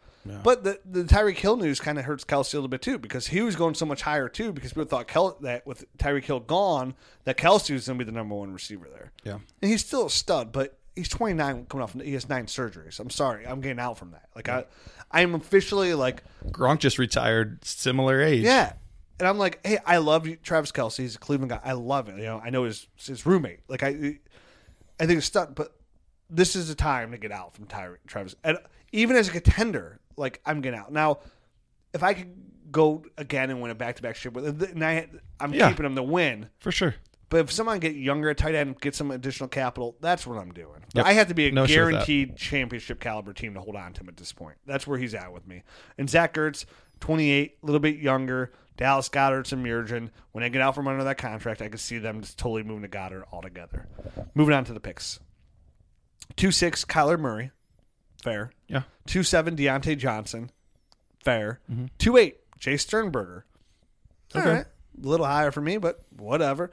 But the the Tyreek Hill news kind of hurts Kelce a little bit too because he was going so much higher too because people thought Kel- that with Tyreek Hill gone that Kelce was going to be the number one receiver there. Yeah. and he's still a stud, but he's 29 coming off. He has nine surgeries. I'm sorry, I'm getting out from that. Like I, I'm officially like Gronk just retired, similar age. yeah. And I'm like, hey, I love Travis Kelce. He's a Cleveland guy. I love it. You know, I know his his roommate. Like I, I think it's stuck. But this is the time to get out from Tyre, Travis. And even as a contender, like I'm getting out now. If I could go again and win a back to back ship with, and I, I'm Yeah. keeping him to win. for sure. But if someone get younger at tight end, get some additional capital, that's what I'm doing. Yep. I have to be a No guaranteed championship caliber team to hold on to him at this point. That's where he's at with me. And Zach Ertz, 28, a little bit younger. Dallas Goedert and Murgeon. When I get out from under that contract, I could see them just totally moving to Goedert altogether. Moving on to the picks. 2 6, Kyler Murray. Fair. Yeah. 2 7, Diontae Johnson. Fair. Mm-hmm. 2 8, Jace Sternberger. All Okay. right. A little higher for me, but whatever.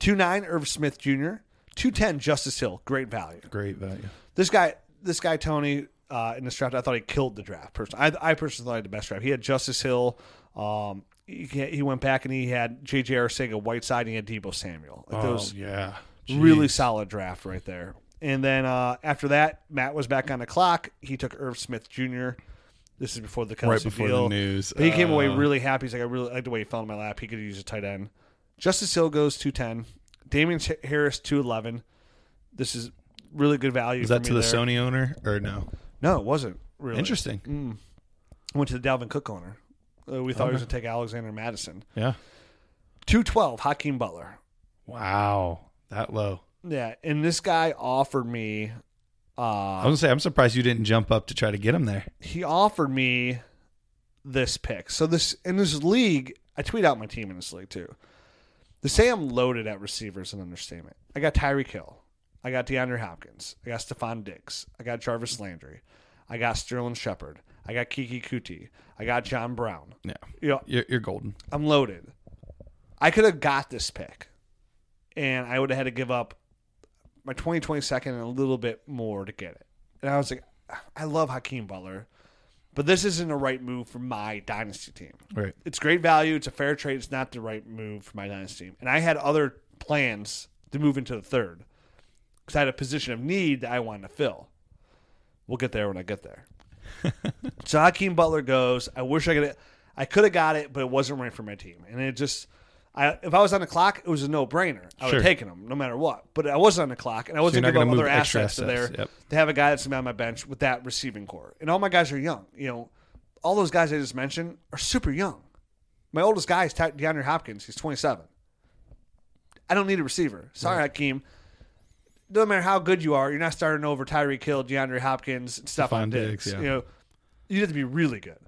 2 9, Irv Smith Jr. 210, Justice Hill. Great value. Great value. This guy, this guy Tony, uh, in this draft, I thought he killed the draft. Personally, I, I personally thought he had the best draft. He had Justice Hill. Um, he, he went back and he had J.J. Arcega, Whiteside, and he had Deebo Samuel. Like Oh those yeah. really solid draft right there. And then uh, after that, Matt was back on the clock. He took Irv Smith Jr. This is before the Kelce Right before deal. the news. But he came away Uh, really happy. He's like, I really like the way he fell in my lap. He could use a tight end. Justice Hill goes two ten. Damien Harris two eleven. This is really good value. Is that to the there. Sony owner or no? No, it wasn't really Interesting. Went to the Dalvin Cook owner. Uh, we thought he was going to take Alexander Mattison. Yeah. Two twelve. Hakeem Butler. Wow. That low. Yeah, and this guy offered me. I Uh, was gonna say I'm surprised you didn't jump up to try to get him there. he offered me this pick. So this in this league, I tweet out my team in this league too. To say I'm loaded at receivers is an understatement. I got Tyreek Hill. I got DeAndre Hopkins. I got Stefon Diggs. I got Jarvis Landry. I got Sterling Shepard. I got Keke Coutee. I got John Brown. Yeah. You know, You're, you're golden. I'm loaded. I could have got this pick, and I would have had to give up my 2020 second and a little bit more to get it. And I was like, I love Hakeem Butler, but this isn't the right move for my dynasty team. Right. It's great value. It's a fair trade. It's not the right move for my dynasty team. And I had other plans to move into the third because I had a position of need that I wanted to fill. We'll get there when I get there. so Hakeem Butler goes. I wish I could. I could have got it, but it wasn't right for my team. And it just, I if I was on the clock, it was a no brainer. I would Sure. have taken him no matter what. But I wasn't on the clock, and I wasn't you're giving up other extra assets, to there yep. to have a guy that's on my bench with that receiving core. And all my guys are young. You know, all those guys I just mentioned are super young. My oldest guy is DeAndre Hopkins. He's 27. I don't need a receiver. Sorry, Hakeem. Doesn't matter how good you are, you're not starting over Tyreek Hill, DeAndre Hopkins, and Stefon Stefon Diggs. Yeah. You know, you have to be really good.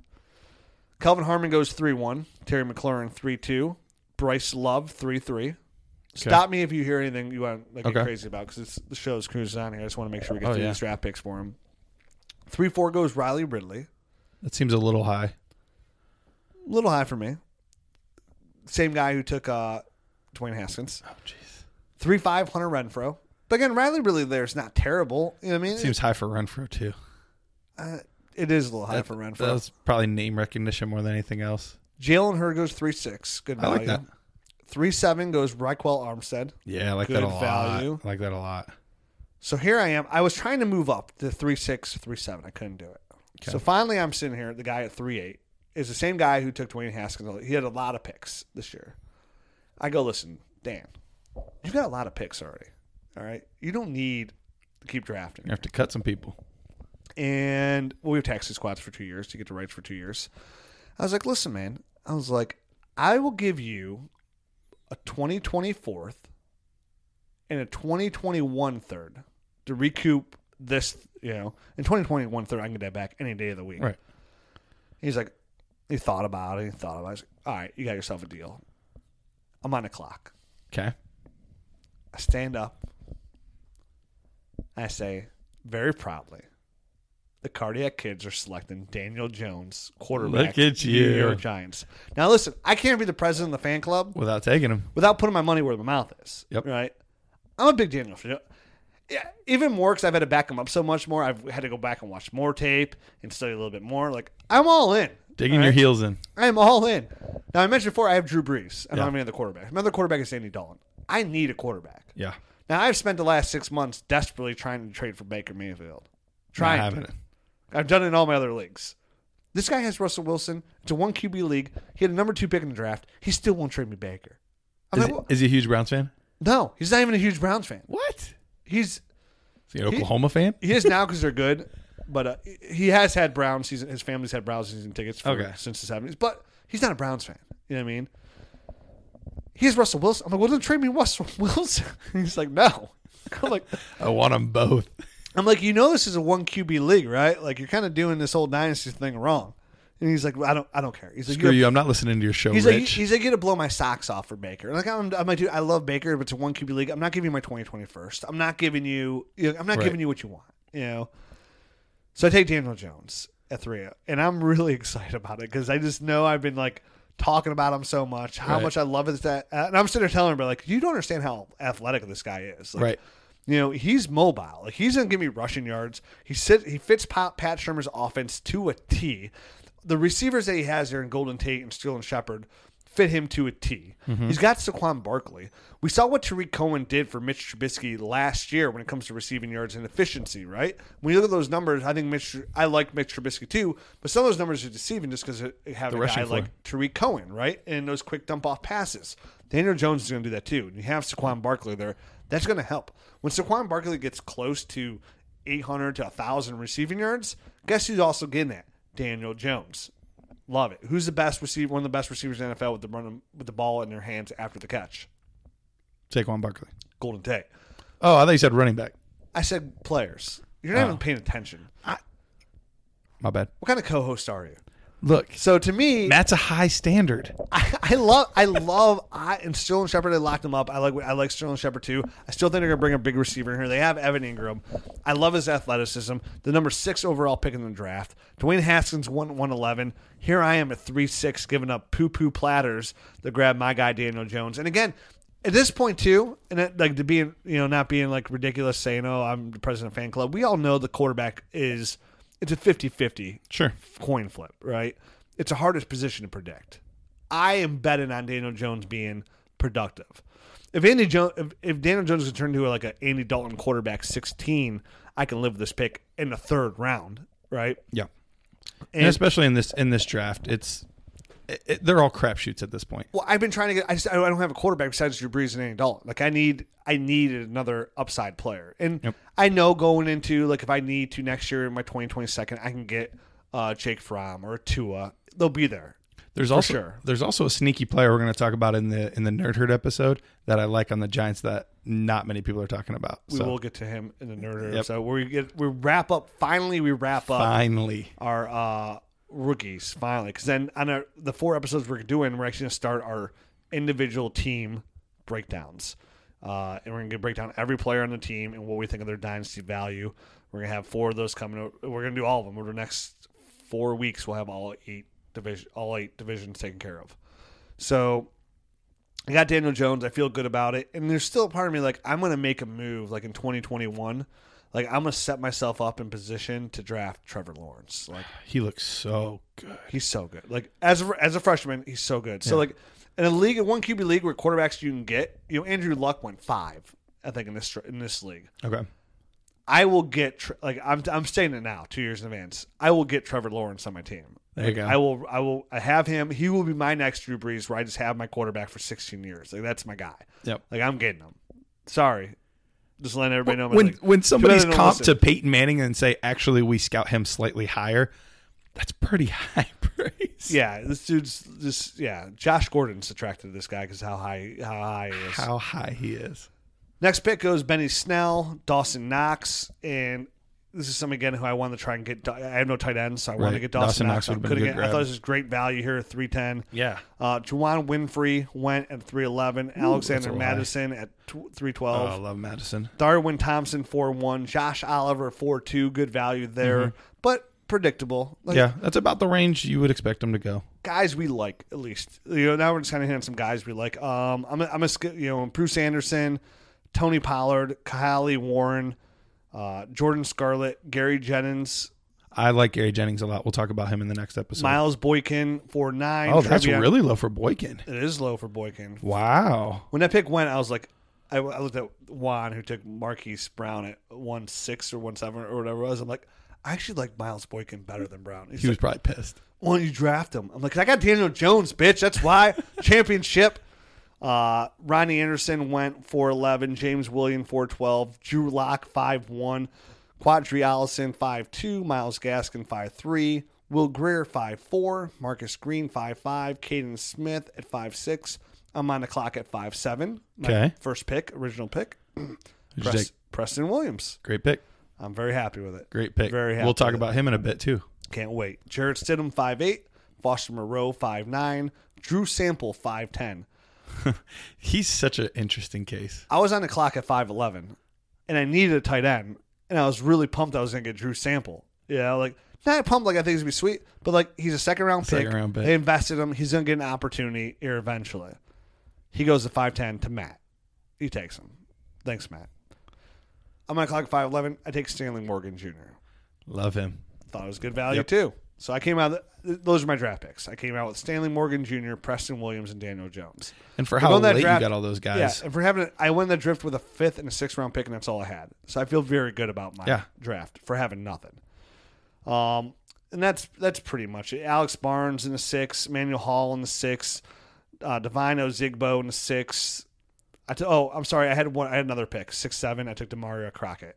Kelvin Harmon goes 3 1. Terry McLaurin 3 2. Bryce Love 3 3. Stop me if you hear anything you want to get Okay. crazy about because the show's cruising on here. I just want to make sure we get Oh, through yeah. these draft picks for him. 3 4 goes Riley Ridley. That seems a little high. A little high for me. Same guy who took uh, Dwayne Haskins. Oh jeez. 3 5 Hunter Renfrow. But again, Riley Ridley there is not terrible. You know what I mean? Seems high for Renfrow too. Uh, it is a little high That- for Renfrow. That's probably name recognition more than anything else. Jalen Hurd goes 3 6. Good I value. like that. Three seven goes Ryquell Armstead. Yeah, I like Good that a lot. I like that a lot. So here I am. I was trying to move up to three six, three seven. I couldn't do it. So finally, I'm sitting here. The guy at three eight is the same guy who took Dwayne Haskins. He had a lot of picks this year. I go, listen, Dan, you've got a lot of picks already. All right, you don't need to keep drafting. You have to cut some people. And well, we have taxi squads for two years to get to rights for two years. I was like, listen, man. I was like, I will give you a 2024th and a 2021 third to recoup this, you know, in 2021 third, I can get that back any day of the week. Right. He's like, he thought about it. He thought about it. I was like, all right, you got yourself a deal. I'm on the clock. Okay. I stand up. I say, very proudly, the Cardiac Kids are selecting Daniel Jones, quarterback. Look at New you. York Giants. Now, listen, I can't be the president of the fan club Without taking him. without putting my money where my mouth is. Yep. Right. I'm a big Daniel fan. Yeah, even more because I've had to back him up so much more. I've had to go back and watch more tape and study a little bit more. Like I'm all in. Digging all your right? heels in. I am all in. Now I mentioned before I have Drew Brees. And I don't Yeah. have any other quarterback. My other quarterback is Andy Dalton. I need a quarterback. Yeah. Now I've spent the last six months desperately trying to trade for Baker Mayfield. I Trying. haven't. to. I've done it in all my other leagues. This guy has Russell Wilson. It's a one QB league. He had a number two pick in the draft. He still won't trade me Baker. Is, like, he, "Well, is he a huge Browns fan? no, he's not even a huge Browns fan. What? He's Is he an Oklahoma fan? he is now because they're good, but uh, he has had Browns season. His family's had Brown season tickets for, Okay. since the seventies, but he's not a Browns fan. You know what I mean? He's Russell Wilson. I'm like, well, then trade me Russell Wilson. he's like, no. I'm like, I want them both. I'm like, you know, this is a one QB league, right? Like, you're kind of doing this whole dynasty thing wrong. And he's like, I don't, I don't care. He's like, Screw "You're- I'm not listening to your show, He's like, he's like, you to blow my socks off for Baker. Like, I'm, I'm like, dude, I love Baker, but it's a one QB league. I'm not giving you my 2021st. I'm not giving you, you know, I'm not Right. giving you what you want. You know. So I take Daniel Jones at three, oh, and I'm really excited about it because I just know I've been like talking about him so much, how Right. much I love it. That, and I'm sitting there telling him, like, you don't understand how athletic this guy is. Like, right. you know, he's mobile. Like he's gonna give me rushing yards. He sit he fits Pat, Pat Shurmur's offense to a T. The receivers that he has there in Golden Tate and Steele and Shepard fit him to a T. He's got Saquon Barkley. We saw what Tarik Cohen did for Mitch Trubisky last year when it comes to receiving yards and efficiency, right? When you look at those numbers, I think Mitch I like Mitch Trubisky too, but some of those numbers are deceiving just because it have The a guy floor. like Tarik Cohen, right? And those quick dump off passes. Daniel Jones is going to do that too. And you have Saquon Barkley there. That's going to help. When Saquon Barkley gets close to 800 to 1,000 receiving yards, guess who's also getting that? Daniel Jones. Love it. Who's the best receiver? One of the best receivers in the NFL with the run with the ball in their hands after the catch. Saquon Barkley. Golden Tate. Oh, I thought you said running back. I said players. You're not Oh. even paying attention. I, My bad. What kind of co-host are you? Look, So to me, Matt's a high standard. I, I love, I love, I and Sterling Shepard. I locked him up. I like, I like Sterling Shepard too. I still think they're gonna bring a big receiver in here. They have Evan Engram. I love his athleticism. The number six overall pick in the draft. Dwayne Haskins one one eleven. Here I am at three six, giving up poo poo platters to grab my guy Daniel Jones. And again, at this point too, and it, like to be, you know, not being like ridiculous, saying, "Oh, I'm the president of fan club." We all know the quarterback is it's a 50-50 Sure. coin flip, right? It's the hardest position to predict. I am betting on Daniel Jones being productive. If Andy Jones, if, if Daniel Jones can turn into like an Andy Dalton quarterback, sixteen, I can live with this pick in the third round, right? Yeah. And, And, especially in this in this draft, it's it, it- they're all crapshoots at this point. well, I've been trying to get. I just I don't have a quarterback besides Drew Brees and Andy Dalton. Like I need, I need another upside player, and Yep. I know going into like if I need to next year in my twenty twenty second, I can get uh, Jake Fromm or Tua. They'll be there. There's also sure. there's also a sneaky player we're going to talk about in the in the Nerd Herd episode that I like on the Giants that not many people are talking about. We so will get to him in the nerd Herd Yep. episode where we get we wrap up. Finally, we wrap up finally, our uh, rookies. Finally, because then on our, the four episodes we're doing, we're actually going to start our individual team breakdowns, uh, and we're going to break down every player on the team and what we think of their dynasty value. We're going to have four of those coming. We're going to do all of them over the next four weeks. We'll have all eight division, all eight divisions taken care of. So I got Daniel Jones. I feel good about it. And there's still a part of me like I'm going to make a move like in 2021. Like I'm going to set myself up in position to draft Trevor Lawrence. Like he looks so good. he's so good. Like as a, as a freshman, he's so good. So Yeah. like In a league, in one QB league where quarterbacks you can get, you know, Andrew Luck went five, I think, in this in this league. Okay. I will get like I'm I'm saying it now, two years in advance. I will get Trevor Lawrence on my team. There you go. I will I will I have him. He will be my next Drew Brees, where I just have my quarterback for 16 years. Like that's my guy. Yep. Like I'm getting him. Sorry, just letting everybody know. When like, when somebody's too bad they don't comp to. Peyton Manning and say, actually, we scout him slightly higher, that's pretty high praise. yeah, this dude's just yeah. Josh Gordon's attracted to this guy because how high how high he is. How high he is. Next pick goes Benny Snell, Dawson Knox, and this is something again who I wanted to try and get. I have no tight ends, so I wanted to get Dawson, Dawson Knox. Knox been get- I thought this was great value here at three ten. Yeah. Uh, Juwann Winfree went at three eleven. Alexander that's a lot. Mattison at three Oh, twelve. I love Mattison. Darwin Thompson four one. Josh Oliver four two. Good value there, but predictable. Like, Mm-hmm. Yeah, that's about the range you would expect them to go. guys we like at least. You know, now we're just kind of hitting some guys we like. Um, I'm a, I'm a you know Bruce Anderson, Tony Pollard, Kahale Warring, uh, Jordan Scarlett, Gary Jennings, I like Gary Jennings a lot. We'll talk about him in the next episode. Miles Boykin for nine. oh, that's Trevion- really low for Boykin. It is low for Boykin. Wow. When that pick went, I was like, I, I looked at Juan, who took Marquise Brown at one six or one seven or whatever it was. I'm like, I actually like Miles Boykin better than Brown. He's He was like, probably pissed. why don't you draft him? I'm like, I got Daniel Jones, bitch. That's why championship. Uh, Rodney Anderson went 4'11, James William 4'12, Drew Lock 5'1, Qadree Ollison 5'2, Myles Gaskin 5'3, Will Greer 5'4, Marcus Green 5'5, Kaden Smith at 5'6. I'm on the clock at 5'7. My Okay. First pick, original pick. Who'd Pres- take? Preston Williams. Great pick. I'm very happy with it. Great pick. Very happy We'll talk with it. about him in a bit too. Can't wait. Jarrett Stidham 5'8, Foster Moreau 5'9, Drew Sample 5'10. He's such an interesting case. I was on the clock at 5'11 and I needed a tight end and I was really pumped I was going to get Drew Sample. Yeah, like not pumped like I think he's going to be sweet, but like he's a second round pick. Second round pick. They invested him. He's going to get an opportunity here eventually. He goes to 5'10 to Matt. He takes him. Thanks, Matt. I'm on the clock at 5'11. I take Stanley Morgan Jr. Love him. thought it was good value Yep. too. So I came out. th- Those are my draft picks. I came out with Stanley Morgan Jr., Preston Williams, and Daniel Jones. And for how that late draft- you got all those guys. Yeah, and for having, I won the drift with a fifth and a sixth round pick, and that's all I had. So I feel very good about my Yeah. draft for having nothing. Um, and that's that's pretty much it. Alex Barnes in the six, Manuel Hall in the six, uh, Devine Ozigbo in the six. I t- oh, I'm sorry, I had one. I had another pick, six seven. I took Damarea Crockett.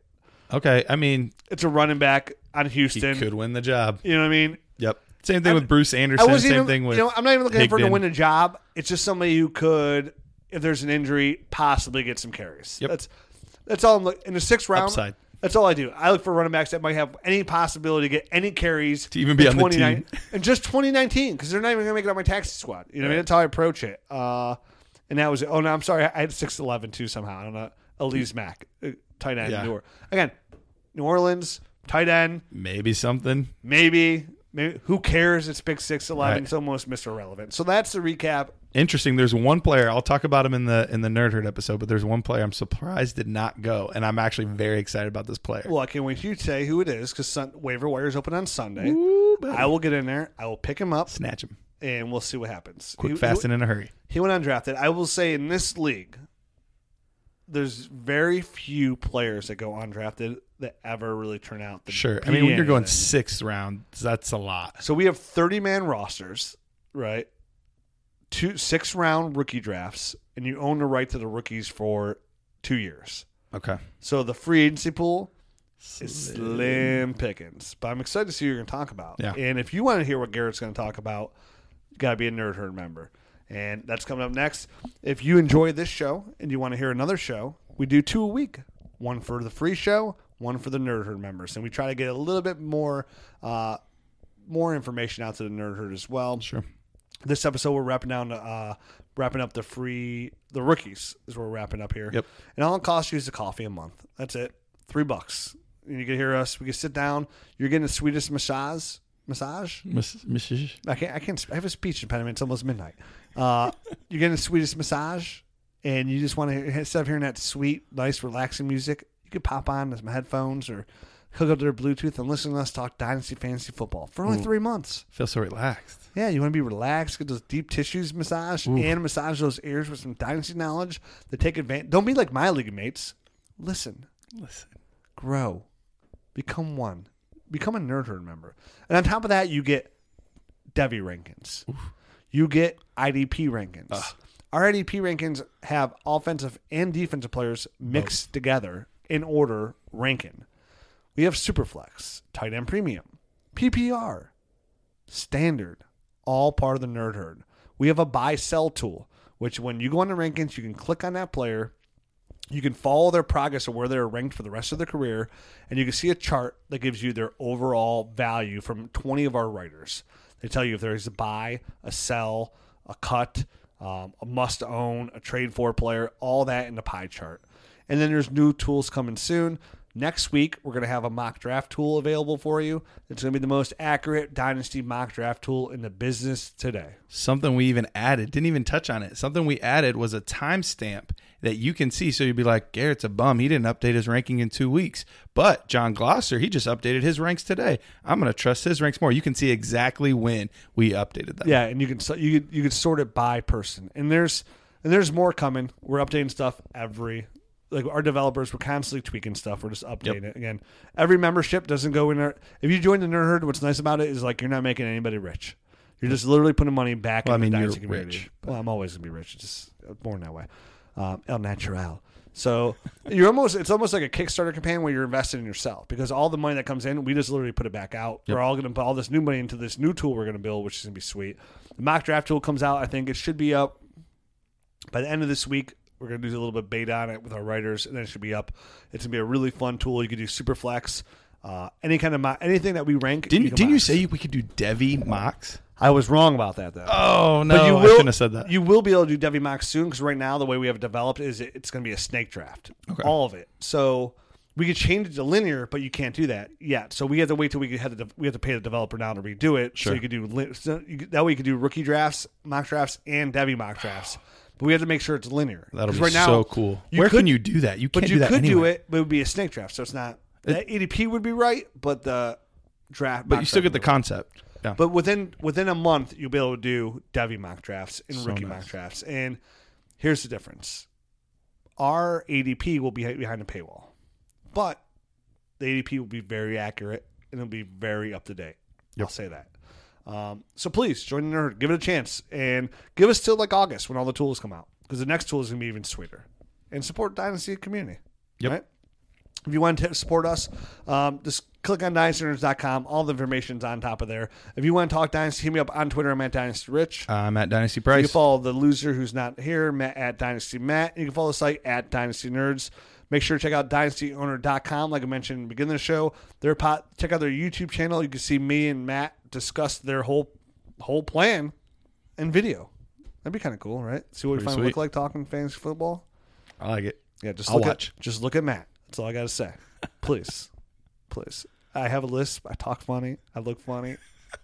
Okay. I mean, It's a running back on he Houston. could win the job. You know what I mean? Yep. Same thing with Bruce I Anderson. wasn't Same even, thing with you know, I'm not even looking for him to win a job. It's just somebody who could, if there's an injury, possibly get some carries. Yep. That's that's all I'm looking in the sixth round. Upside. That's all I do. I look for running backs that might have any possibility to get any carries To even be on the 29 team. and just 2019 because they're not even going to make it on my taxi squad. You know, what I mean? that's how I approach it. Uh, and that was it. Oh no, I'm sorry. I had six eleven too somehow. I don't know. Alize Mack, uh, tight end. Yeah. New Orleans. Again, New Orleans tight end. maybe something. Maybe. Maybe who cares? It's pick six eleven. Right. It's almost Mr. Relevant. So that's the recap. Interesting. There's one player. I'll talk about him in the in the nerd herd episode. But there's one player I'm surprised did not go, and I'm actually very excited about this player. Well, I can't wait for you to say who it is because waiver wire is open on Sunday. Ooh. I will get in there. I will pick him up, Snatch him. and we'll see what happens. Quick, He- fast, he, and in a hurry. he went undrafted. I will say in this league, there's very few players that go undrafted that ever really turn out. Sure. I mean, when you're going sixth round, that's a lot. So we have 30 man rosters, right? Two six round rookie drafts, and you own the right to the rookies for two years. Okay. So the free agency pool is slim pickings. But I'm excited to see what you're going to talk about. Yeah. And if you want to hear what Garrett's going to talk about, you got to be a Nerd Herd member. And that's coming up next. If you enjoy this show and you want to hear another show, we do two a week. One for the free show, one for the Nerd Herd members. And we try to get a little bit more uh, more information out to the Nerd Herd as well Sure. this episode we're wrapping down uh wrapping up the free the rookies is where we're wrapping up here Yep. and all it costs you is a coffee a month that's it three bucks and you can hear us we can sit down you're getting the sweetest massage massage Miss, Mrs. i can't i can't i have a speech impediment it's almost midnight uh you're getting the sweetest massage and you just want to instead of hearing that sweet nice relaxing music you could pop on some headphones or hook up to their Bluetooth and listen to us talk Dynasty Fantasy Football for only three months. Feel so relaxed. Yeah, you want to be relaxed, get those deep tissues massaged, and massage those ears with some Dynasty knowledge to take advantage. Don't be like my league mates. Listen, Listen. grow, become one, become a nerd herd member, and on top of that, you get Devy rankings. You get IDP rankings. Our IDP rankings have offensive and defensive players mixed together in order ranking. We have Superflex, tight end premium, PPR, standard, all part of the nerd herd. We have a buy sell tool, which when you go on the rankings, you can click on that player, you can follow their progress of where they're ranked for the rest of their career, and you can see a chart that gives you their overall value from 20 of our writers. They tell you if there's a buy, a sell, a cut, um, a must own, a trade for player, all that in the pie chart. And then there's new tools coming soon. Next week, we're going to have a mock draft tool available for you. It's going to be the most accurate dynasty mock draft tool in the business today. Something we even added, didn't even touch on it. Something we added was a timestamp that you can see. So you'd be like, Garrett's a bum. He didn't update his ranking in two weeks. But John Glosser, he just updated his ranks today. I'm going to trust his ranks more. You can see exactly when we updated them. Yeah, and you can you could, you could sort it by person, and there's and there's more coming. We're updating stuff every like our developers. We're constantly tweaking stuff. We're just updating it again. Every membership doesn't go in there. If you join the Nerd Herd, what's nice about it is like you're not making anybody rich. You're just literally putting money back Well, I mean, the you're community. rich, Well, I'm always gonna be rich. It's just born that way. Um, El natural. So you're almost it's almost like a Kickstarter campaign where you're investing in yourself because all the money that comes in, we just literally put it back out. We're all gonna put all this new money into this new tool we're gonna build, which is gonna be sweet. The mock draft tool comes out. I think it should be up by the end of this week. We're gonna do a little bit of beta on it with our writers, and then it should be up. It's gonna be a really fun tool. You can do super flex, uh, any kind of mo- anything that we rank. Didn't, can didn't you say we could do Devy mocks? I was wrong about that though? Oh, no. But you I shouldn't have said that. You will be able to do Devy mocks soon because right now the way we have it developed is it, it's going to be a snake draft, all of it. So we could change it to linear, but you can't do that yet. So we have to wait till we have to we have to pay the developer now to redo it. Sure. So you could do so you that way you could do rookie drafts, mock drafts, and Devy mock drafts. But we have to make sure it's linear. That'll be right now, so cool. Where could- can you do that? You can't But you do that could do it, but it would be a snake draft. So it's not the ADP would be right, but the draft. But you still get the concept. Yeah. But within within a month, you'll be able to do Devy mock drafts and So rookie nice. mock drafts. And here's the difference: our ADP will be behind the paywall, but the ADP will be very accurate and it'll be very up to date. I'll say that. Um, so please join the nerd, give it a chance, and give us till like August when all the tools come out because the next tool is gonna be even sweeter. And support Dynasty community. Yep. Right? If you want to support us, um, just click on dynastynerds.com. All the information's on top of there. If you want to talk Dynasty, hit me up on Twitter. I'm at Dynasty Rich. I'm at Dynasty You Price. can follow the loser who's not here, Matt at Dynasty Matt. You can follow the site at Dynasty Nerds. Make sure to check out dynastyowner.com. Like I mentioned in the beginning of the show, their pot, check out their YouTube channel. You can see me and Matt discuss their whole whole plan and video. That'd be kind of cool, right? See what we Pretty finally look like talking fantasy football. I like it. Yeah, just I'll look watch. At, just look at Matt. That's all I got to say. Please, please. I have a lisp. I talk funny. I look funny.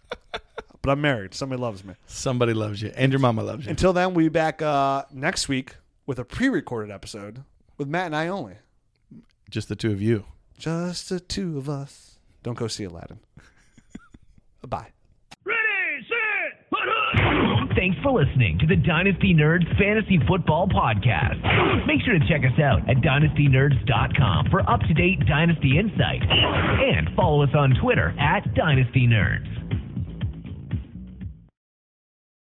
but I'm married. Somebody loves me. Somebody loves you. And your mama loves you. Until then, we'll be back uh, next week with a pre-recorded episode with Matt and I only. Just the two of you. Just the two of us. Don't go see Aladdin. Bye. Ready, set, put up. Thanks for listening to the Dynasty Nerds Fantasy Football Podcast. Make sure to check us out at dynastynerds.com for up to date Dynasty insight. And follow us on Twitter at Dynasty Nerds.